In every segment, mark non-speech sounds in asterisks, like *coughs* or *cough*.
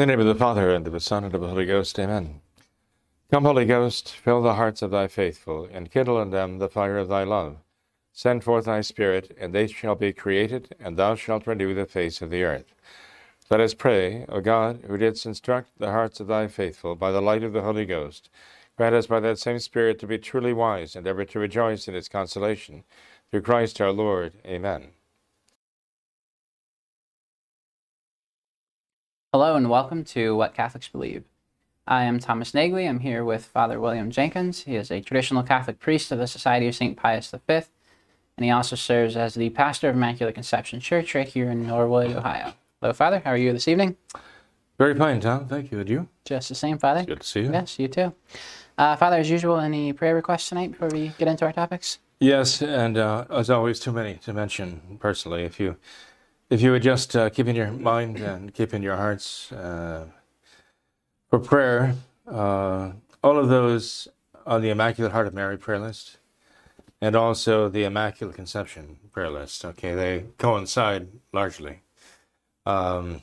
In the name of the Father, and of the Son, and of the Holy Ghost, amen. Come, Holy Ghost, fill the hearts of thy faithful, and kindle in them the fire of thy love. Send forth thy Spirit, and they shall be created, and thou shalt renew the face of the earth. Let us pray, O God, who didst instruct the hearts of thy faithful by the light of the Holy Ghost, grant us by that same Spirit to be truly wise, and ever to rejoice in its consolation. Through Christ our Lord. Amen. Hello and welcome to What Catholics Believe. I am Thomas Nagley. I'm here with Father William Jenkins. He is a traditional Catholic priest of the Society of St. Pius V, and he also serves as the pastor of Immaculate Conception Church right here in Norwood, Ohio. Hello, Father. How are you this evening? Very fine, Tom. Thank you. And you? Just the same, Father. Good to see you. Yes, you too. Uh, Father, as usual, any prayer requests tonight before we get into our topics? Yes, and uh, as always, too many to mention personally. If you if you would just uh, keep in your mind and keep in your hearts uh, for prayer, uh, all of those on the Immaculate Heart of Mary prayer list, and also the Immaculate Conception prayer list. Okay, they coincide largely. Um,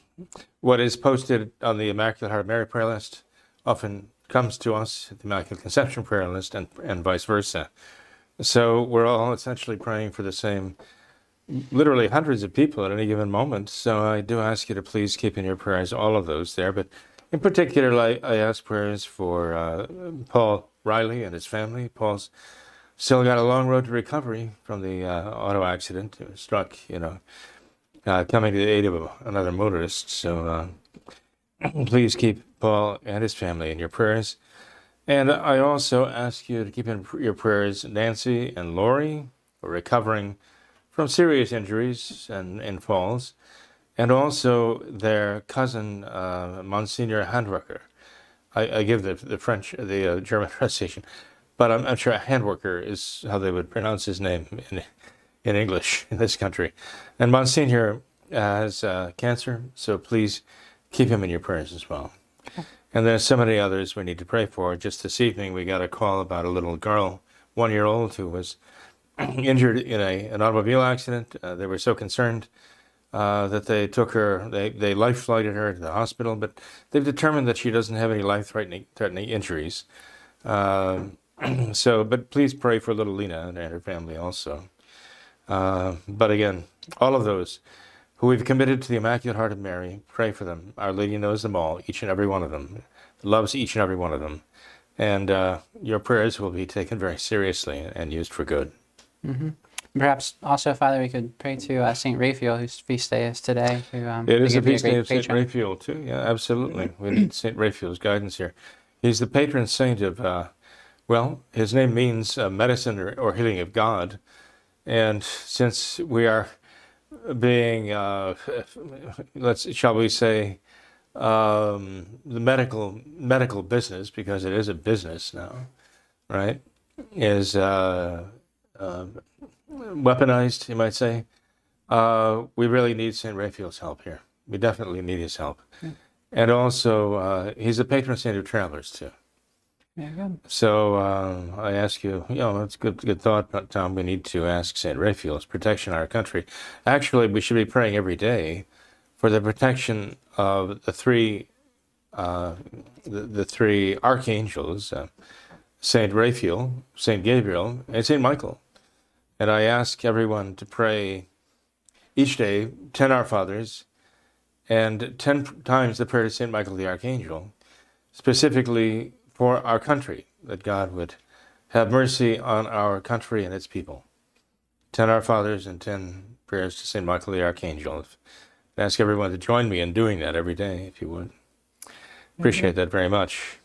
what is posted on the Immaculate Heart of Mary prayer list often comes to us at the Immaculate Conception prayer list, and, and vice versa. So we're all essentially praying for the same literally hundreds of people at any given moment. So I do ask you to please keep in your prayers all of those there. But in particular, I, I ask prayers for uh, Paul Riley and his family. Paul's still got a long road to recovery from the uh, auto accident. It struck, you know, uh, coming to the aid of another motorist. So uh, *clears throat* please keep Paul and his family in your prayers. And I also ask you to keep in your prayers Nancy and Lori for recovering from serious injuries and, and falls, and also their cousin, uh, Monsignor Handwerker. I, I, give the, the French, the uh, German *laughs* pronunciation, but I'm, I'm sure Handwerker is how they would pronounce his name in, in English *laughs* in this country. And Monsignor has uh, cancer, so please keep him in your prayers as well. And there's so many others we need to pray for. Just this evening, we got a call about a little girl, one year old, who was *clears throat* injured in a, an automobile accident. Uh, they were so concerned uh, that they took her, they, they life flighted her to the hospital, but they've determined that she doesn't have any life threatening threatening injuries. Uh, *clears throat* so, but please pray for little Lena and her family also. Uh, but again, all of those who we've committed to the Immaculate Heart of Mary, pray for them. Our Lady knows them all, each and every one of them, loves each and every one of them. And uh, your prayers will be taken very seriously and used for good. Mm-hmm. Perhaps also, Father, we could pray to uh, Saint Raphael, whose feast day is today. Who, um, it is a feast day of Saint Raphael too. Yeah, absolutely. we *clears throat* need Saint Raphael's guidance here. He's the patron saint of, uh, well, his name means uh, medicine or, or, healing of God, and since we are being, uh, *laughs* let's shall we say, um, the medical medical business because it is a business now, right? Is uh, weaponized, you might say. Uh, we really need St. Raphael's help here. We definitely need his help. Yeah. And also, uh, he's a patron saint of travelers, too. Yeah. So uh, I ask you, you know, it's good, good thought, Tom. We need to ask St. Raphael's protection of our country. Actually, we should be praying every day for the protection of the three, uh, the, the three archangels, uh, Saint Raphael, Saint Gabriel, and Saint Michael. And I ask everyone to pray each day 10 Our Fathers and 10 times the prayer to St. Michael the Archangel, specifically for our country, that God would have mercy on our country and its people. 10 Our Fathers and 10 prayers to St. Michael the Archangel. I ask everyone to join me in doing that every day, if you would. Appreciate that very much.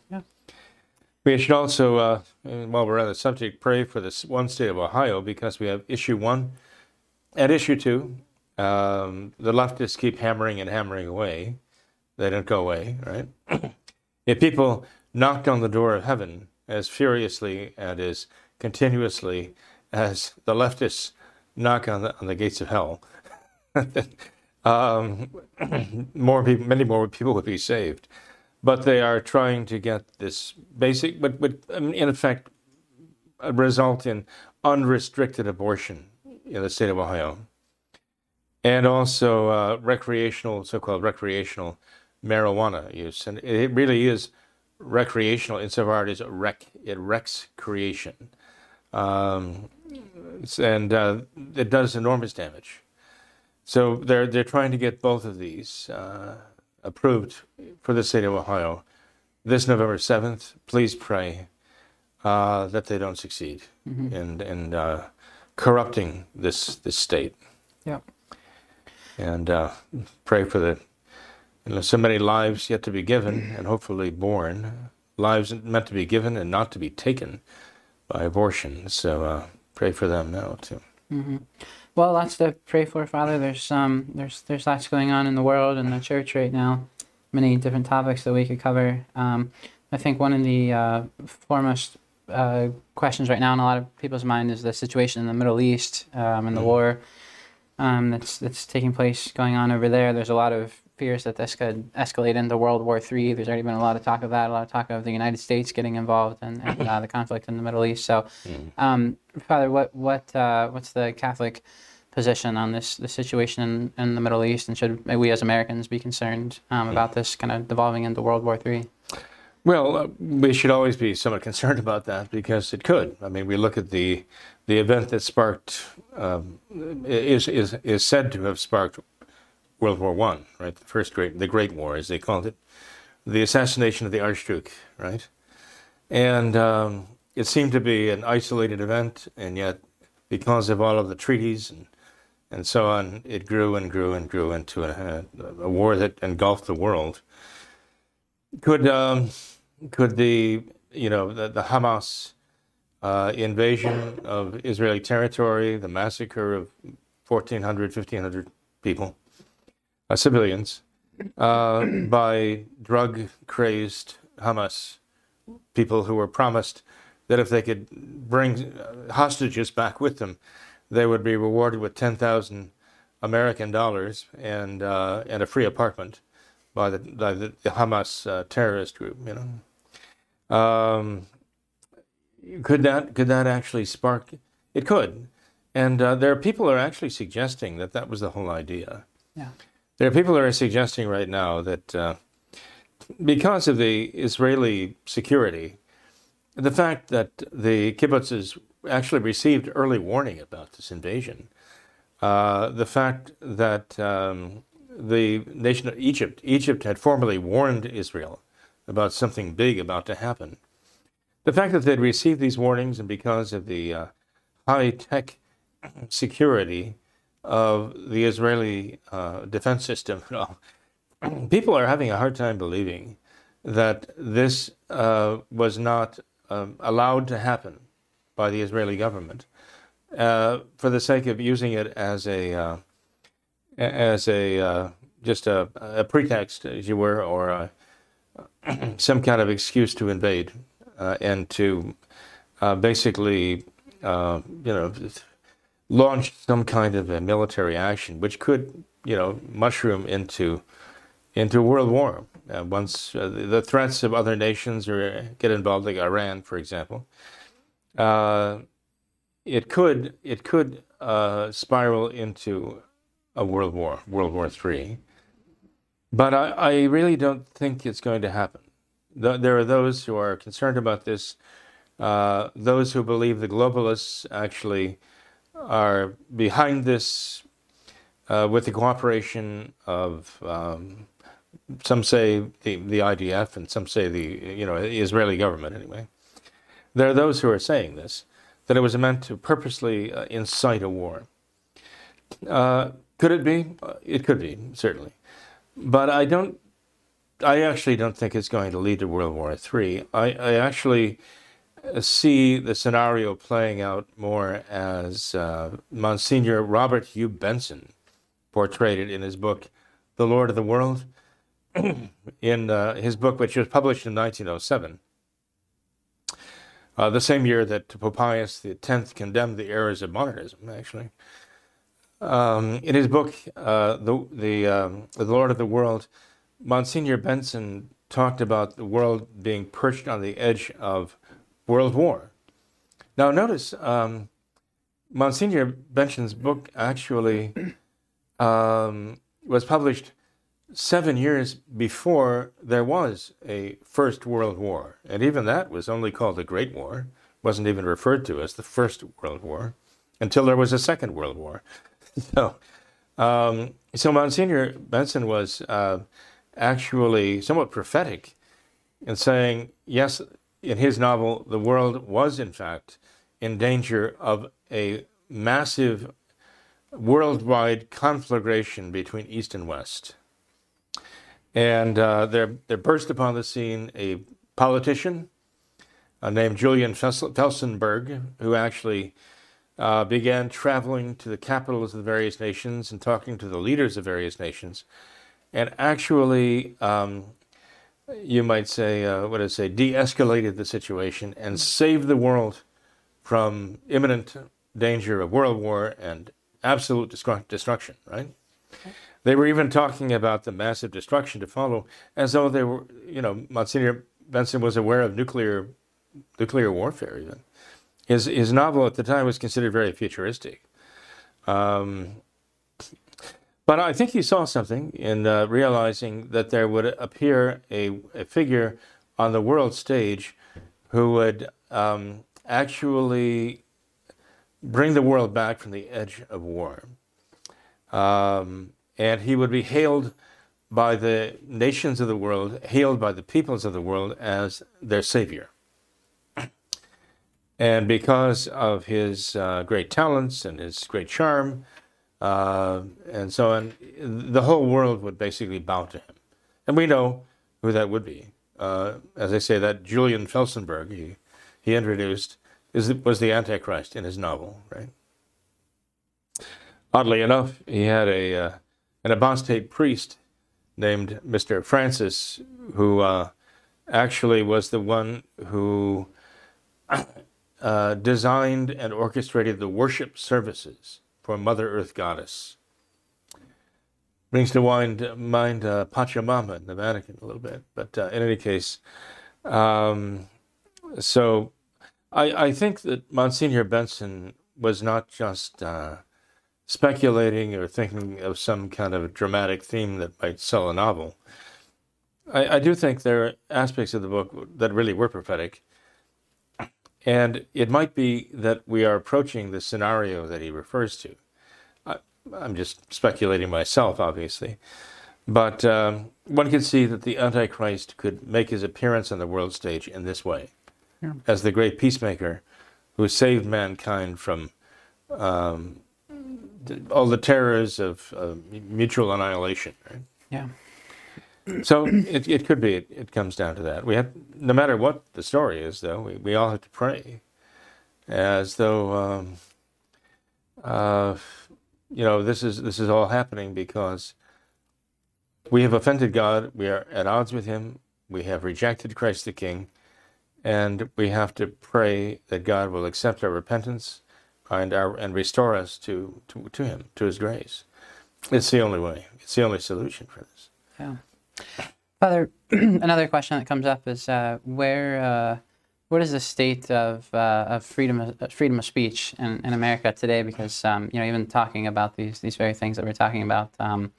We should also, uh, while we're on the subject, pray for this one state of Ohio because we have issue one and issue two Um, the leftists keep hammering and hammering away. They don't go away, right? *clears throat* if people knocked on the door of heaven as furiously and as continuously as the leftists knock on the, on the gates of hell, *laughs* um, *clears throat* more people, many more people would be saved. But they are trying to get this basic, but, but um, in effect, result in unrestricted abortion in the state of Ohio, and also uh, recreational, so-called recreational marijuana use, and it really is recreational insofar as it wreck it wrecks creation, um, and uh, it does enormous damage. So they're they're trying to get both of these uh, approved for the state of Ohio this November seventh. Please pray uh, that they don't succeed Mm-hmm. in in uh, corrupting this this state, Yeah. and uh, pray for the you know, so many lives yet to be given and hopefully born, lives meant to be given and not to be taken by abortion. So uh, pray for them now too. hmm Well, lots to pray for, Father. There's um, there's there's lots going on in the world and the church right now. Many different topics that we could cover. Um, I think one of the uh, foremost uh, questions right now in a lot of people's mind is the situation in the Middle East um, and the Mhm. war um, that's that's taking place going on over there. There's a lot of fears that this could escalate into World War III. There's already been a lot of talk of that, a lot of talk of the United States getting involved and, and uh, the conflict in the Middle East. So, um, Father, what what uh, what's the Catholic position on this the situation in, in the Middle East, and should we as Americans be concerned um, about this kind of devolving into World War III? Well, uh, we should always be somewhat concerned about that because it could. I mean, we look at the the event that sparked um, is is is said to have sparked World War One, right? The first great, the Great War, as they called it, the assassination of the Archduke, right? And um, it seemed to be an isolated event, and yet, because of all of the treaties and and so on, it grew and grew and grew into a, a war that engulfed the world. Could um, could the you know the, the Hamas uh, invasion of Israeli territory, the massacre of 1,400, 1,500 people, uh, civilians, uh, by drug crazed Hamas people who were promised that if they could bring uh, hostages back with them, they would be rewarded with 10,000 American dollars and uh, and a free apartment by the by the, Hamas uh, terrorist group. You know, um, could that could that actually spark? It could, and uh, there are people are actually suggesting that that was the whole idea. Yeah. There are people who are suggesting right now that uh, because of the Israeli security, the fact that the kibbutzes actually received early warning about this invasion, uh, the fact that um, the nation of Egypt, Egypt had formerly warned Israel about something big about to happen. The fact that they'd received these warnings and because of the uh, high tech security of the Israeli uh, defense system, *laughs* people are having a hard time believing that this uh, was not um, allowed to happen by the Israeli government uh, for the sake of using it as a uh, as a uh, just a, a pretext, as you were, or a, *clears throat* some kind of excuse to invade uh, and to uh, basically, uh, you know, launch some kind of a military action, which could, you know, mushroom into into world war. Uh, once uh, the threats of other nations get involved, like Iran, for example, uh, it could it could uh, spiral into a world war, World War Three. But I, I really don't think it's going to happen. Th- There are those who are concerned about this. Uh, those who believe the globalists actually are behind this uh, with the cooperation of um, some say the, the IDF and some say the you know Israeli government anyway. There are those who are saying this that it was meant to purposely uh, incite a war. Uh, could it be? It could be certainly, but I don't. I actually don't think it's going to lead to World War III. I, I actually see the scenario playing out more as uh, Monsignor Robert Hugh Benson portrayed it in his book, The Lord of the World. *clears throat* in uh, his book, which was published in 1907, uh, the same year that Pope Pius X condemned the errors of modernism, actually. Um, in his book, uh, the the, um, the Lord of the World, Monsignor Benson talked about the world being perched on the edge of world war. Now, notice um, Monsignor Benson's book actually *clears throat* um, was published seven years before there was a First World War. And even that was only called the Great War, wasn't even referred to as the First World War until there was a Second World War. *laughs* so, um, so Monsignor Benson was uh, actually somewhat prophetic in saying, yes, in his novel, the world was in fact in danger of a massive worldwide conflagration between East and West. And uh, there, there burst upon the scene a politician uh, named Julian Felsenburgh, who actually uh, began traveling to the capitals of the various nations and talking to the leaders of various nations, and actually, um, you might say, uh, what I say, de-escalated the situation and saved the world from imminent danger of world war and absolute destruction. Right. Okay. They were even talking about the massive destruction to follow, as though they were, you know, Monsignor Benson was aware of nuclear nuclear warfare. Even his his novel at the time was considered very futuristic. Um, but I think he saw something in uh, realizing that there would appear a, a, figure on the world stage who would um, actually bring the world back from the edge of war. Um, and he would be hailed by the nations of the world, hailed by the peoples of the world as their savior. And because of his uh, great talents and his great charm, uh, and so on, the whole world would basically bow to him. And we know who that would be. Uh, as I say, that Julian Felsenburgh he, he introduced is, was the Antichrist in his novel, right? Oddly enough, he had a uh, an apostate priest named Mr. Francis, who uh, actually was the one who *coughs* uh, designed and orchestrated the worship services for Mother Earth Goddess. Brings to mind, mind uh, Pachamama in the Vatican a little bit, but uh, in any case, um, so I, I think that Monsignor Benson was not just uh, speculating or thinking of some kind of dramatic theme that might sell a novel. I, I do think there are aspects of the book that really were prophetic. And it might be that we are approaching the scenario that he refers to. I, am just speculating myself, obviously. But um, one can see that the Antichrist could make his appearance on the world stage in this way yeah. as the great peacemaker who saved mankind from um, all the terrors of uh, mutual annihilation. Right? Yeah. So it, it could be it, it comes down to that. We have no matter what the story is, though, we, we all have to pray as though um, uh, you know this is this is all happening because we have offended God. We are at odds with Him. We have rejected Christ the King, and we have to pray that God will accept our repentance and our, and restore us to, to, to Him, to His grace. It's the only way. It's the only solution for this. Yeah. Father, *clears throat* another question that comes up is uh, where uh, what is the state of, uh, of freedom of, freedom of speech in, in America today? Because um, you know, even talking about these these very things that we're talking about, um,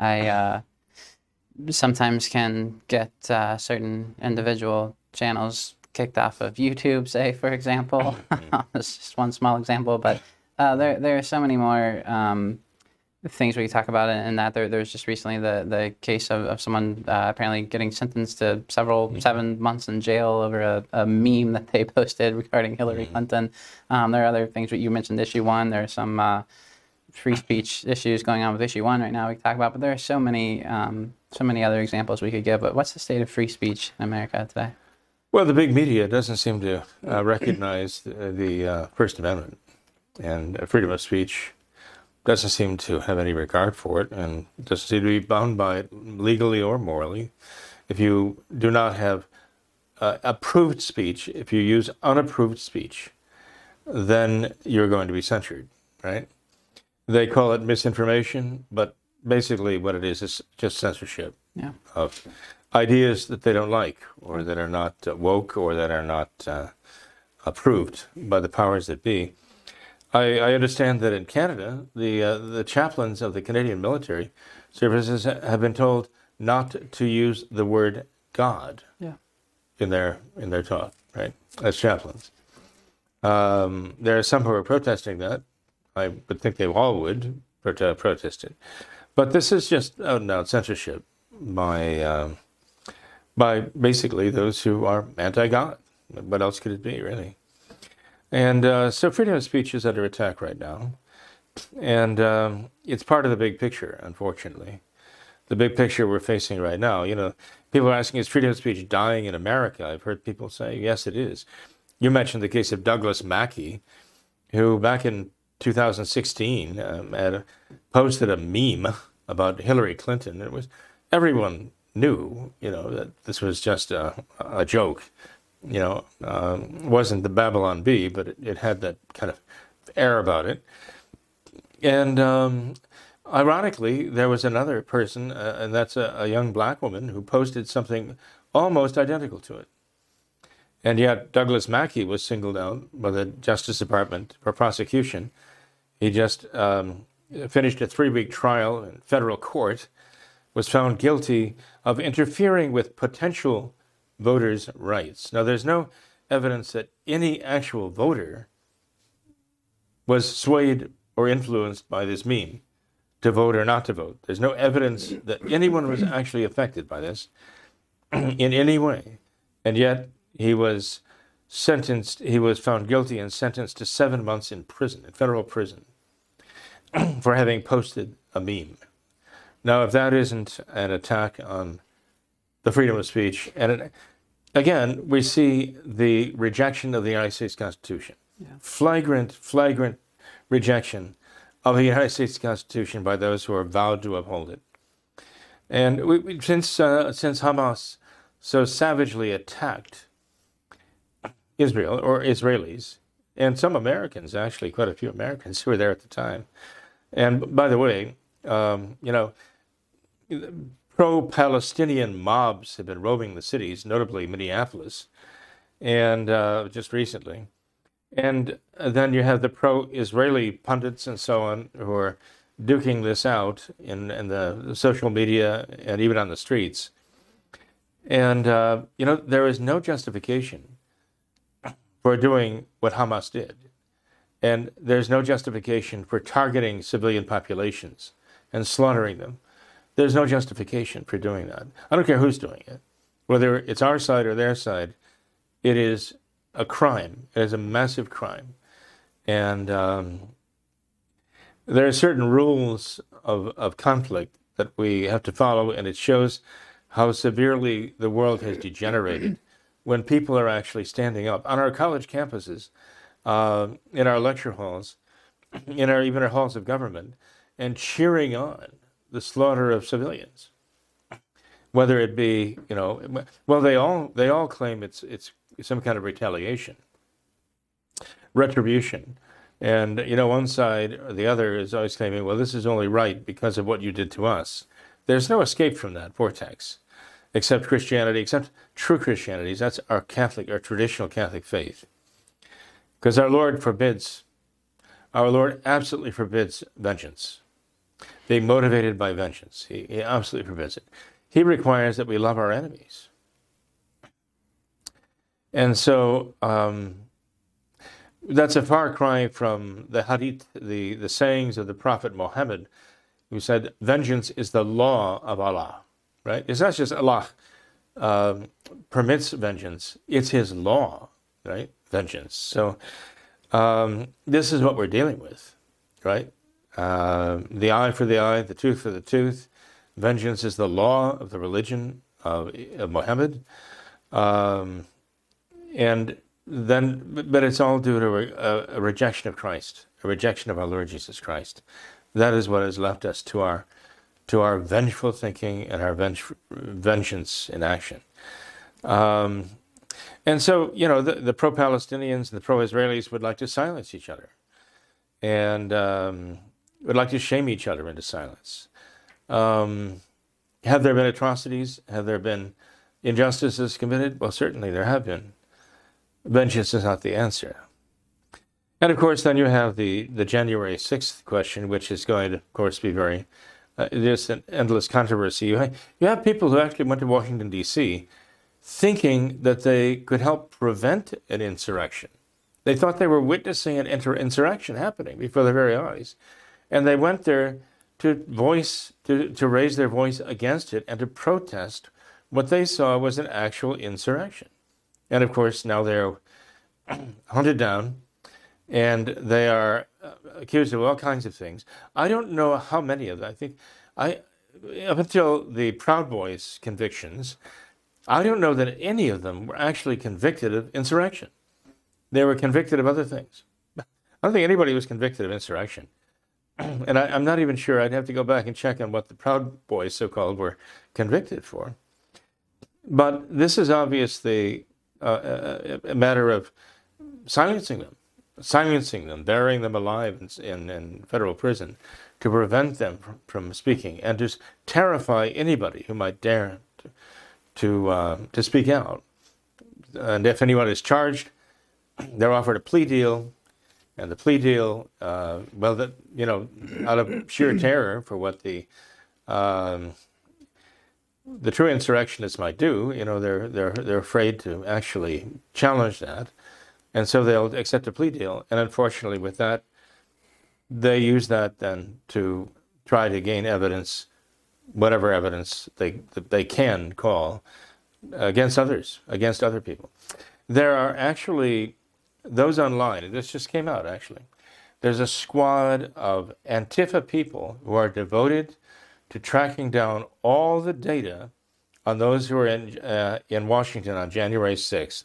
I uh, sometimes can get uh, certain individual channels kicked off of YouTube, say, for example. *laughs* That's just one small example, but uh, there, there are so many more um, things we talk about in, that. There, there was just recently the, the case of, of someone uh, apparently getting sentenced to several, mm-hmm. seven months in jail over a, a meme that they *laughs* posted regarding Hillary mm-hmm. Clinton. Um, there are other things that you mentioned, issue one. There are some uh, free speech issues going on with issue one right now we can talk about, but there are so many, um, so many other examples we could give. But what's the state of free speech in America today? Well, the big media doesn't seem to uh, recognize the, the uh, First Amendment and freedom of speech doesn't seem to have any regard for it and doesn't seem to be bound by it legally or morally. If you do not have uh, approved speech, if you use unapproved speech, then you're going to be censured, right? They call it misinformation, but basically what it is is just censorship Yeah. of ideas that they don't like or that are not woke or that are not uh, approved by the powers that be. I, I understand that in Canada, the uh, the chaplains of the Canadian military services have been told not to use the word God Yeah. in their in their talk, right? As chaplains. Um, there are some who are protesting that. I would think they all would pro- protest it, but this is just out and out censorship by um by basically those who are anti-God. What else could it be, really? And uh, so freedom of speech is under attack right now, and um, it's part of the big picture, unfortunately. The big picture we're facing right now. You know, people are asking, is freedom of speech dying in America? I've heard people say, yes, it is. You mentioned the case of Douglas Mackey, who back in 2016 um, had posted a meme about Hillary Clinton. It was everyone knew, you know, that this was just a, a joke. You know, um, wasn't the Babylon Bee, but it, it had that kind of air about it. And um, ironically, there was another person, uh, and that's a, a young black woman, who posted something almost identical to it. And yet, Douglas Mackey was singled out by the Justice Department for prosecution. He just um, finished a three week trial in federal court, was found guilty of interfering with potential voters' rights. Now, there's no evidence that any actual voter was swayed or influenced by this meme to vote or not to vote. There's no evidence that anyone was actually affected by this *clears throat* in any way. And yet, he was sentenced, he was found guilty and sentenced to seven months in prison, in federal prison, *clears throat* for having posted a meme. Now, if that isn't an attack on the freedom of speech, and it, again, we see the rejection of the United States Constitution, flagrant, flagrant rejection of the United States Constitution by those who are vowed to uphold it. And we, we, since uh, since Hamas so savagely attacked Israel or Israelis and some Americans, actually, quite a few Americans *laughs* who were there at the time. And by the way, um, you know, pro-Palestinian mobs have been roaming the cities, notably Minneapolis, and uh, just recently. And then you have the pro-Israeli pundits and so on who are duking this out in, in the social media and even on the streets. And, uh, you know, there is no justification for doing what Hamas did. And there's no justification for targeting civilian populations and slaughtering them. There's no justification for doing that. I don't care who's doing it, whether it's our side or their side. It is a crime. It is a massive crime. And um, there are certain rules of, of conflict that we have to follow, and it shows how severely the world has degenerated when people are actually standing up on our college campuses, uh, in our lecture halls, in our even our halls of government, and cheering on the slaughter of civilians. Whether it be, you know, well, they all they all claim it's it's some kind of retaliation, retribution, and you know, one side or the other is always claiming, well, this is only right because of what you did to us. There's no escape from that vortex, except Christianity, except true Christianity. That's our Catholic, our traditional Catholic faith. Because our Lord forbids, our Lord absolutely forbids vengeance, being motivated by vengeance. He, he absolutely forbids it. He requires that we love our enemies. And so um, that's a far cry from the hadith, the, the sayings of the Prophet Muhammad, who said, Vengeance is the law of Allah, right? It's not just Allah um, permits vengeance, it's His law, right? Vengeance. So um, this is what we're dealing with, right? Uh, the eye for the eye, the tooth for the tooth. Vengeance is the law of the religion of, of Muhammad. Um, and then, but it's all due to a, a rejection of Christ, a rejection of our Lord Jesus Christ. That is what has left us to our to our vengeful thinking and our venge- vengeance in action. Um, and so, you know, the, the pro Palestinians and the pro Israelis would like to silence each other and um, would like to shame each other into silence. Um, have there been atrocities? Have there been injustices committed? Well, certainly there have been. Vengeance is not the answer. And of course, then you have the, the January 6th question, which is going to, of course, be very, uh, there's an endless controversy. You have, you have people who actually went to Washington, D.C., thinking that they could help prevent an insurrection. They thought they were witnessing an inter- insurrection happening before their very eyes. And they went there to voice, to, to raise their voice against it and to protest what they saw was an actual insurrection. And of course, now they're *clears throat* hunted down and they are uh, accused of all kinds of things. I don't know how many of them. I think I, up until the Proud Boys convictions, I don't know that any of them were actually convicted of insurrection. They were convicted of other things. I don't think anybody was convicted of insurrection. *clears throat* and I, am not even sure. I'd have to go back and check on what the Proud Boys, so called, were convicted for. But this is obviously uh, a, a, matter of silencing them, silencing them, burying them alive in, in, in federal prison to prevent them from, from, speaking and to terrify anybody who might dare to, to, uh, to speak out. And if anyone is charged, they're offered a plea deal, and the plea deal, uh, well, that you know, out of sheer *clears throat* terror for what the um, the true insurrectionists might do, you know, they're they're they're afraid to actually challenge that, and so they'll accept a plea deal. And unfortunately, with that, they use that then to try to gain evidence, whatever evidence they they can call against others, against other people. There are actually those online, this just came out actually, there's a squad of Antifa people who are devoted to tracking down all the data on those who were in, uh, in Washington on January 6th,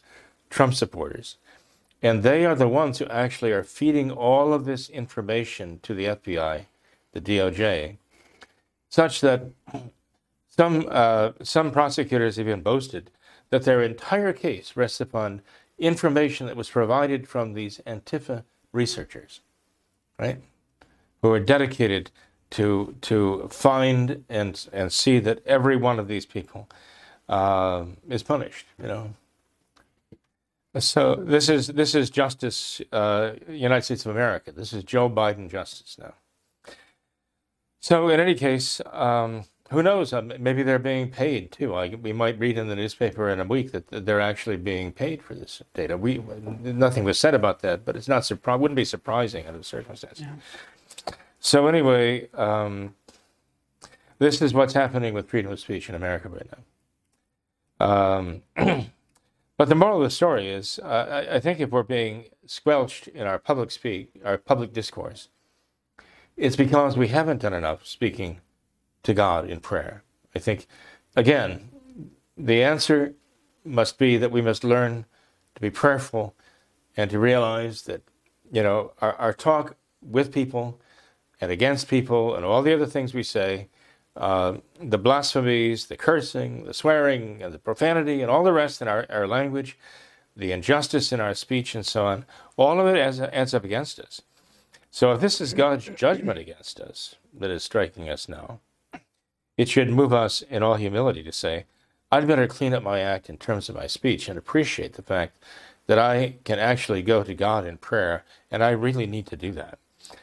Trump supporters. And they are the ones who actually are feeding all of this information to the FBI, the DOJ, such that some, uh, some prosecutors even boasted that their entire case rests upon information that was provided from these Antifa researchers, right? Who are dedicated to to find and and see that every one of these people uh, is punished. You know. So this is this is justice, uh, United States of America. This is Joe Biden justice now. So in any case, um, who knows? Um, maybe they're being paid too. I, we might read in the newspaper in a week that they're actually being paid for this data. We nothing was said about that, but it's not surpri- wouldn't be surprising under the circumstances. Yeah. So anyway, um, this is what's happening with freedom of speech in America right now. Um, *clears throat* but the moral of the story is, uh, I, I think if we're being squelched in our public speak, our public discourse, it's because we haven't done enough speaking to God in prayer. I think, again, the answer must be that we must learn to be prayerful and to realize that, you know, our, our talk with people and against people and all the other things we say, uh, the blasphemies, the cursing, the swearing, and the profanity, and all the rest in our, our language, the injustice in our speech, and so on, all of it ends, up against us. So if this is God's judgment against us that is striking us now, it should move us in all humility to say, I'd better clean up my act in terms of my speech and appreciate the fact that I can actually go to God in prayer, and I really need to do that.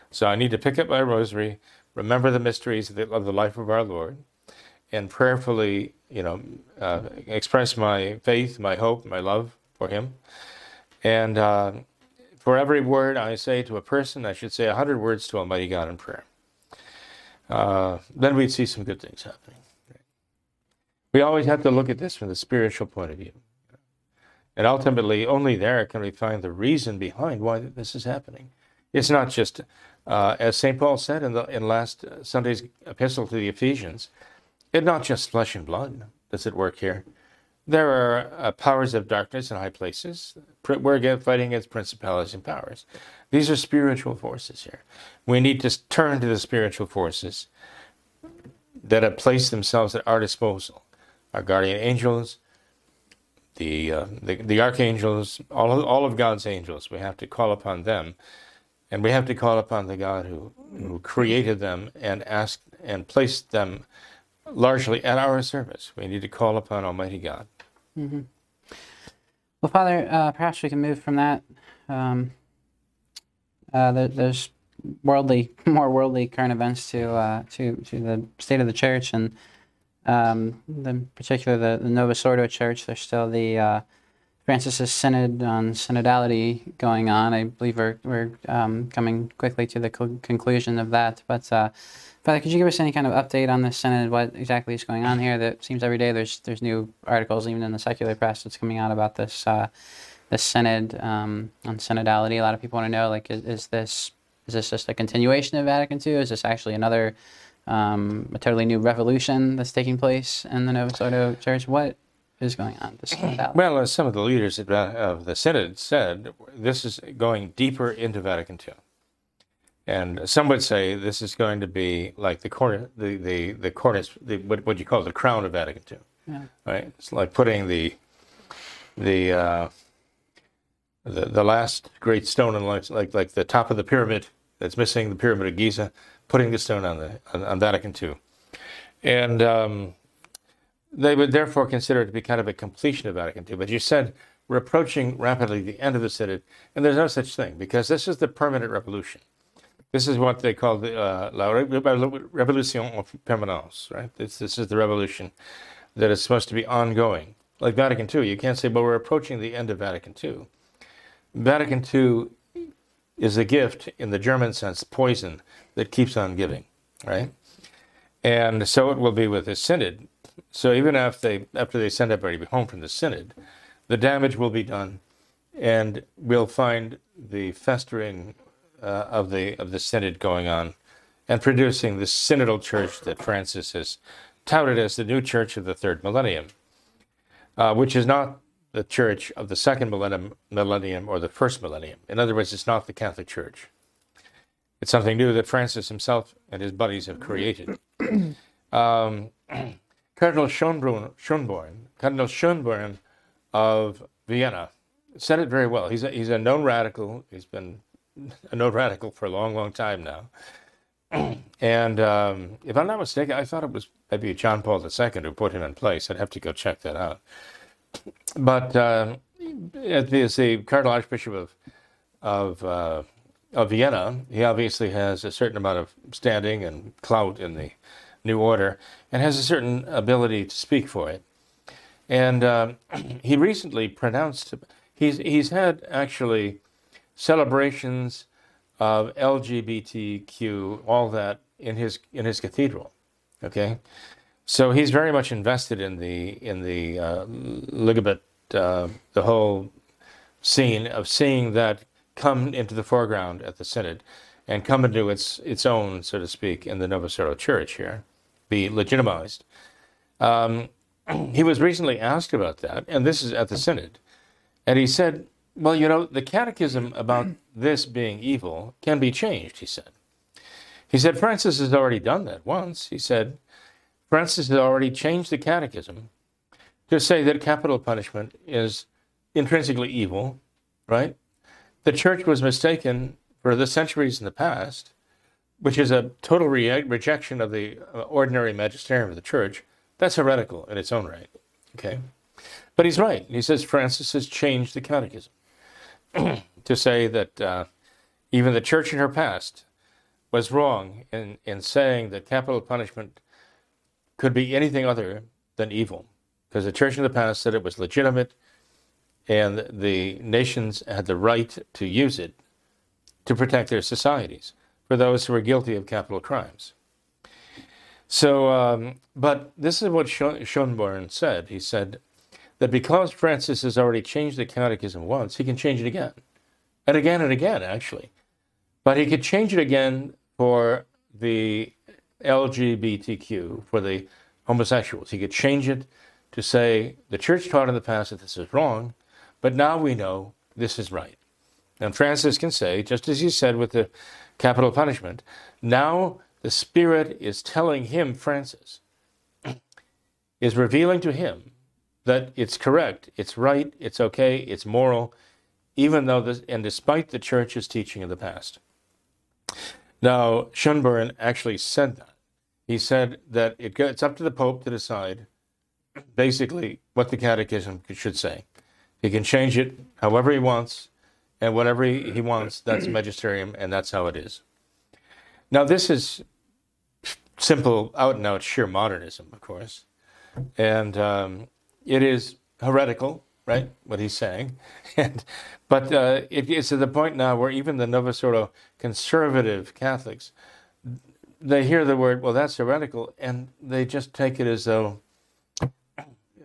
So I need to pick up my rosary, remember the mysteries of the, of the life of our Lord, and prayerfully, you know, uh, express my faith, my hope, my love for Him. And uh, for every word I say to a person, I should say a hundred words to Almighty God in prayer uh, then we'd see some good things happening. We always have to look at this from the spiritual point of view. And ultimately, only there can we find the reason behind why this is happening. It's not just, uh, as St. Paul said in, the, in last Sunday's epistle to the Ephesians, it's not just flesh and blood that's at work here. there are uh, powers of darkness in high places. We're again fighting against principalities and powers. These are spiritual forces here. We need to turn to the spiritual forces that have placed themselves at our disposal. Our guardian angels, the, uh, the, the archangels, all of, all of God's angels. We have to call upon them, and we have to call upon the God who, who created them and ask and placed them largely at our service. We need to call upon Almighty God. Mm-hmm. Well, Father, uh, perhaps we can move from that. Um, uh, there, there's worldly, *laughs* more worldly current events to uh, to to the state of the church, and um, in particular the, the Novus Ordo Church. There's still the uh, Francis's Synod on synodality going on. I believe we're we're um, coming quickly to the co- conclusion of that, but uh, Father, could you give us any kind of update on this synod? What exactly is going on here? That seems every day there's there's new articles, even in the secular press, that's coming out about this uh, this synod um, on synodality. A lot of people want to know, like, is, is, this is this just a continuation of Vatican II? Is this actually another um, a totally new revolution that's taking place in the Novus Ordo Church? What is going on? This? *clears throat* Well, as some of the leaders of the synod said, this is going deeper into Vatican II. And some would say this is going to be like the corner, the the the cornice, the what what you call the crown of Vatican II, yeah. right? It's like putting the the uh, the the last great stone in like like like the top of the pyramid that's missing, the pyramid of Giza, putting the stone on the on, on Vatican II, and um, they would therefore consider it to be kind of a completion of Vatican II. But you said we're approaching rapidly the end of the synod, and there's no such thing because this is the permanent revolution. This is what they call the uh, La Revolution of Permanence, right? This, this is the revolution that is supposed to be ongoing. Like Vatican II, you can't say, well, we're approaching the end of Vatican II. Vatican II is a gift, in the German sense, poison that keeps on giving, right? And so it will be with the synod. So even after they after they send everybody home from the synod, the damage will be done, and we'll find the festering uh, of the of the synod going on, and producing the synodal church that Francis has touted as the new church of the third millennium, uh, which is not the church of the second millennium, millennium or the first millennium. In other words, it's not the Catholic Church. It's something new that Francis himself and his buddies have created. *clears throat* Um, Cardinal Schönborn, Schönborn, Cardinal Schönborn of Vienna said it very well. He's a, he's a known radical. He's been *laughs* a known radical for a long, long time now. *clears throat* and um, if I'm not mistaken, I thought it was maybe John Paul II who put him in place. I'd have to go check that out. But uh, as the Cardinal Archbishop of of, uh, of Vienna, he obviously has a certain amount of standing and clout in the new order, and has a certain ability to speak for it. And uh, *clears throat* he recently pronounced he's he's had actually celebrations of LGBTQ, all that in his in his cathedral. Okay, so he's very much invested in the in the uh, ligabet, uh, the whole scene of seeing that come into the foreground at the synod, and come into its its own, so to speak, in the Novus Ordo Church here, be legitimized. Um, *clears throat* he was recently asked about that, and this is at the synod, and he said well, you know, the catechism about *clears throat* this being evil can be changed, he said. He said, Francis has already done that once. He said, Francis has already changed the catechism to say that capital punishment is intrinsically evil, right? The church was mistaken for the centuries in the past, which is a total re- rejection of the uh, ordinary magisterium of the church. That's heretical in its own right, okay? But he's right. He says Francis has changed the catechism. *clears throat* to say that uh, even the church in her past was wrong in, in saying that capital punishment could be anything other than evil. Because the church in the past said it was legitimate and the nations had the right to use it to protect their societies for those who were guilty of capital crimes. So, um, but this is what Schönborn said. He said, that because Francis has already changed the catechism once, he can change it again. And again and again, actually. But he could change it again for the LGBTQ, for the homosexuals. He could change it to say the church taught in the past that this is wrong, but now we know this is right. And Francis can say, just as he said with the capital punishment, now the Spirit is telling him, Francis, *clears throat* is revealing to him that it's correct, it's right, it's okay, it's moral, even though this, and despite the church's teaching of the past. Now, Schönborn actually said that. He said that it, it's up to the Pope to decide basically what the Catechism should say. He can change it however he wants, and whatever he, he wants, that's *clears throat* magisterium, and that's how it is. Now, this is simple, out and out sheer modernism, of course. And um, it is heretical, right? What he's saying, *laughs* and but uh, it, it's to the point now where even the Novus Ordo conservative Catholics, they hear the word, well, that's heretical, and they just take it as though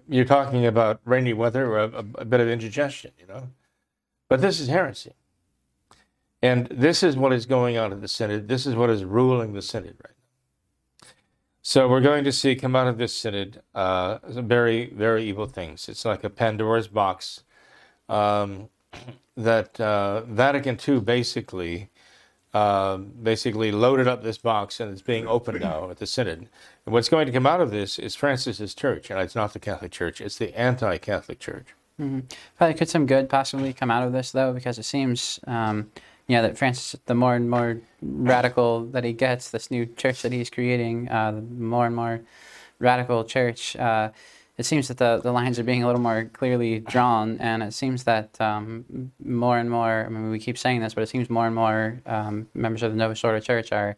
you're talking about rainy weather or a, a bit of indigestion, you know. But this is heresy. And this is what is going on in the Synod. This is what is ruling the Synod right now. so we're going to see come out of this synod uh, very, very evil things. It's like a Pandora's box um, *clears throat* that uh, Vatican II basically uh, basically loaded up this box and it's being opened now at the synod. And what's going to come out of this is Francis's church, and it's not the Catholic Church; it's the anti-Catholic Church. Mm-hmm. Probably could some good possibly come out of this though, because it seems. Um, you know that Francis, the more and more radical that he gets, this new church that he's creating, uh, the more and more radical church. Uh, it seems that the, the lines are being a little more clearly drawn, and it seems that um, more and more. I mean, we keep saying this, but it seems more and more um, members of the Novus Ordo Church are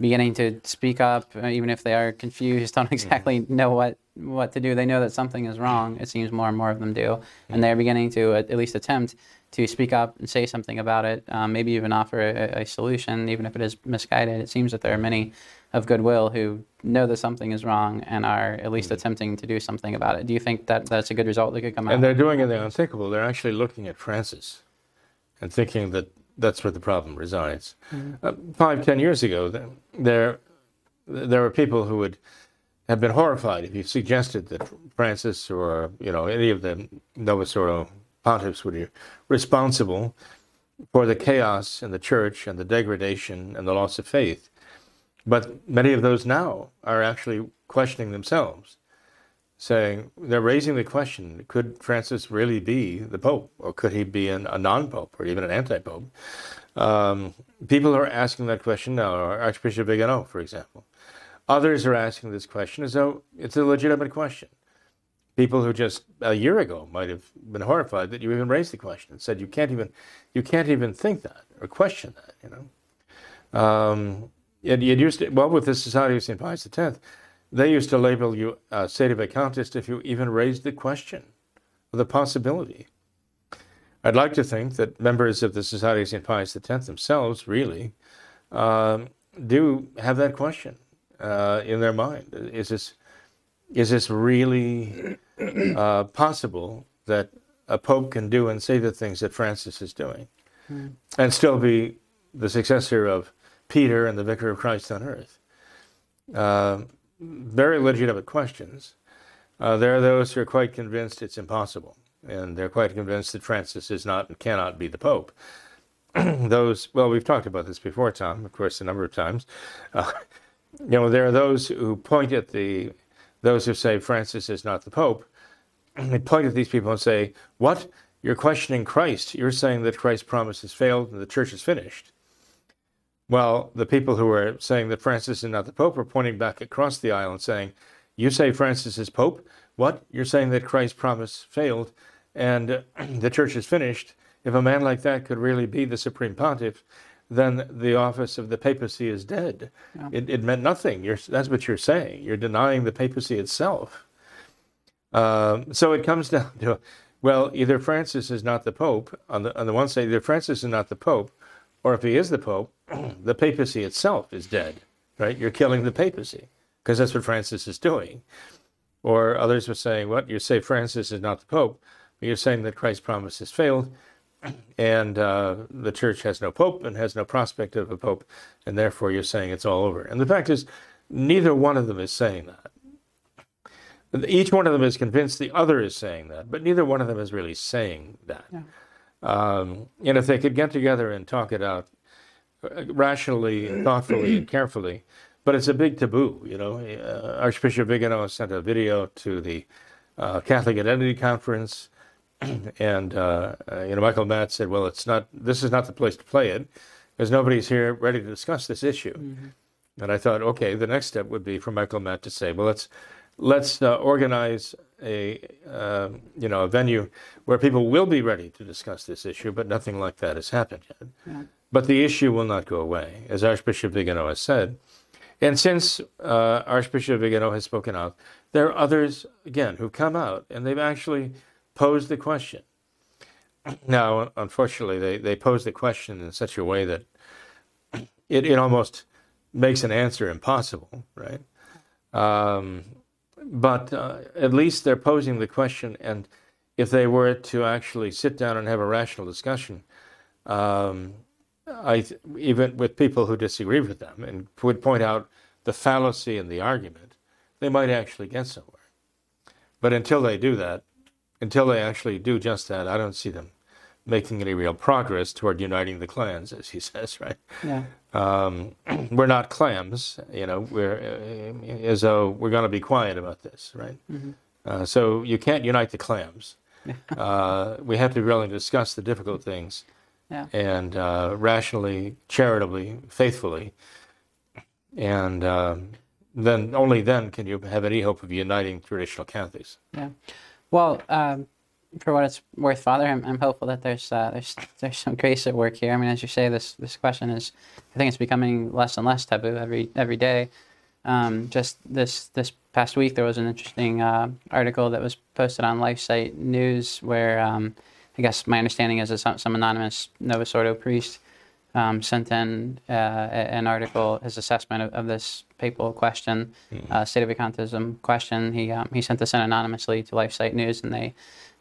beginning to speak up, uh, even if they are confused, *laughs* don't exactly mm-hmm. know what what to do. They know that something is wrong. It seems more and more of them do, and they're beginning to at least attempt to speak up and say something about it, um, maybe even offer a, a, solution, even if it is misguided. It seems that there are many of goodwill who know that something is wrong and are at least mm-hmm. attempting to do something about it. Do you think that that's a good result that could come out? And they're doing it the unthinkable. They're actually looking at Francis and thinking that that's where the problem resides. Mm-hmm. Uh, five, ten years ago, there there were people who would have been horrified if you suggested that Francis or you know any of the Novus Ordo pontiffs would be responsible for the chaos in the church and the degradation and the loss of faith. But many of those now are actually questioning themselves, saying they're raising the question could Francis really be the Pope, or could he be an, a non Pope, or even an anti Pope? Um, people are asking that question now, Archbishop Vigano, for example. Others are asking this question as though it's a legitimate question people who just a year ago might have been horrified that you even raised the question and said you can't even you can't even think that or question that you know um, it, it used to, well with the society of st pius x they used to label you a sede vacantist if you even raised the question or the possibility i'd like to think that members of the society of st pius x themselves really um, do have that question uh, in their mind is this is this really uh, possible that a pope can do and say the things that Francis is doing mm. and still be the successor of Peter and the vicar of Christ on earth? Uh, very legitimate questions. Uh, there are those who are quite convinced it's impossible, and they're quite convinced that Francis is not and cannot be the pope. *clears throat* those, well, we've talked about this before, Tom, of course, a number of times. Uh, you know, there are those who point at the those who say Francis is not the Pope, they point at these people and say, What? You're questioning Christ. You're saying that Christ's promise has failed and the church is finished. Well, the people who are saying that Francis is not the Pope are pointing back across the aisle and saying, You say Francis is Pope? What? You're saying that Christ's promise failed and *clears throat* the church is finished. If a man like that could really be the supreme pontiff, then the office of the papacy is dead. Yeah. It, it, meant nothing. You're, that's what you're saying. You're denying the papacy itself. Um, so it comes *laughs* down to, well, either Francis is not the pope. On the on the one side, either Francis is not the pope, or if he is the pope, *clears throat* the papacy itself is dead. Right? You're killing the papacy because that's what Francis is doing. Or others were saying, what you say Francis is not the pope, but you're saying that Christ's promise has failed *clears throat* and uh, the church has no pope and has no prospect of a pope, and therefore you're saying it's all over. And the fact is, neither one of them is saying that. Each one of them is convinced the other is saying that, but neither one of them is really saying that. Yeah. Um, and if they could get together and talk it out rationally and thoughtfully and *clears throat* carefully, but it's a big taboo, you know. Uh, Archbishop Vigano sent a video to the uh, Catholic Identity Conference, *clears throat* and uh, uh, you know Michael Matt said, "Well, it's not. This is not the place to play it, because nobody's here ready to discuss this issue." Mm-hmm. And I thought, okay, the next step would be for Michael Matt to say, "Well, let's let's uh, organize a um, you know a venue where people will be ready to discuss this issue, but nothing like that has happened yet. Yeah. But the issue will not go away, as Archbishop Vigano has said. And since uh, Archbishop Vigano has spoken out, there are others again who've come out and they've actually posed the question. Now, unfortunately, they, they pose the question in such a way that it, it almost makes an answer impossible, right? Um, but uh, at least they're posing the question, and if they were to actually sit down and have a rational discussion, um, I even with people who disagree with them and would point out the fallacy in the argument, they might actually get somewhere. But until they do that, until they actually do just that, I don't see them making any real progress toward uniting the clans, as he *laughs* says, right? Yeah. Um, *clears throat* we're not clams, you know. We're uh, as though we're going to be quiet about this, right? Mhm. Uh, so you can't unite the clams. *laughs* uh, we have to be willing to discuss the difficult things, Yeah. and uh, rationally, charitably, faithfully, and um, then only then can you have any hope of uniting traditional Catholics. Yeah. Well, um, for what it's worth, Father, I'm, I'm hopeful that there's uh, there's there's some grace at work here. I mean, as you say, this this question is, I think it's becoming less and less taboo every every day. Um, just this this past week, there was an interesting uh, article that was posted on LifeSite News where um, I guess my understanding is that some, some anonymous Novus Ordo priest um, sent in uh, an article, his assessment of, of this papal question, uh, sedevacantism question. He um, he sent this in anonymously to LifeSite News, and they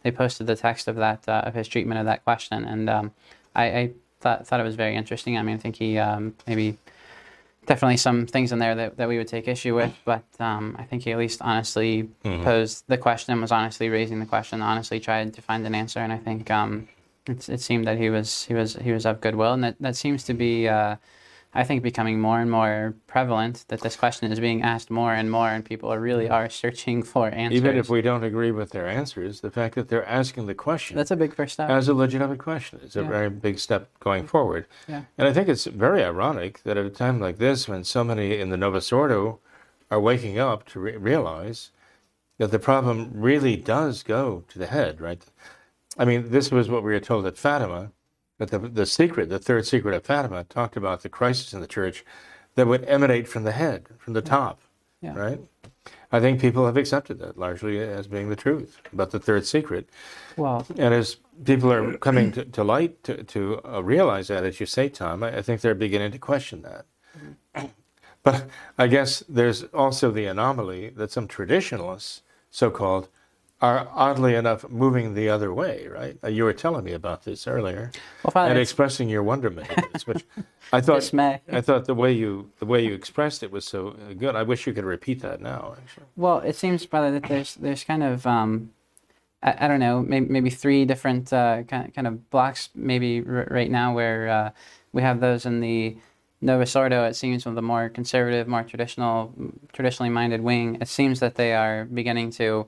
they posted the text of that uh, of his treatment of that question. And um, I, I thought thought it was very interesting. I mean, I think he um, maybe definitely some things in there that, that we would take issue with, but um, I think he at least honestly posed the question, was honestly raising the question, honestly tried to find an answer, and I think um, it's, it seemed that he was he was he was of goodwill, and that, that seems to be. Uh, I think becoming more and more prevalent that this question is being asked more and more, and people are really mm. are searching for answers. Even if we don't agree with their answers, the fact that they're asking the question that's a big first step. as a legitimate question it's a Yeah. very big step going forward. Yeah. And I think it's very ironic that at a time like this, when so many in the Novus Ordo are waking up to re- realize that the problem really does go to the head, right? I mean, this was what we were told at Fatima, that the, the secret, the third secret of Fatima, talked about the crisis in the church that would emanate from the head, from the top, Yeah. right? I think people have accepted that largely as being the truth about the third secret. well, And as people are coming to, to light to, to uh, realize that, as you say, Tom, I, I think they're beginning to question that. But I guess there's also the anomaly that some traditionalists, so called, are oddly enough moving the other way, right? Uh, you were telling me about this earlier well, and it's expressing your wonderment at this, which I thought dismay. I thought the way you the way you expressed it was so uh, good. I wish you could repeat that now. Actually, Well, it seems, brother, that there's there's kind of um, I, I don't know, maybe, maybe three different uh, kind kind of blocks maybe r- right now where uh, we have those in the Novus Ordo. It seems of the more conservative, more traditional, traditionally minded wing. It seems that they are beginning to.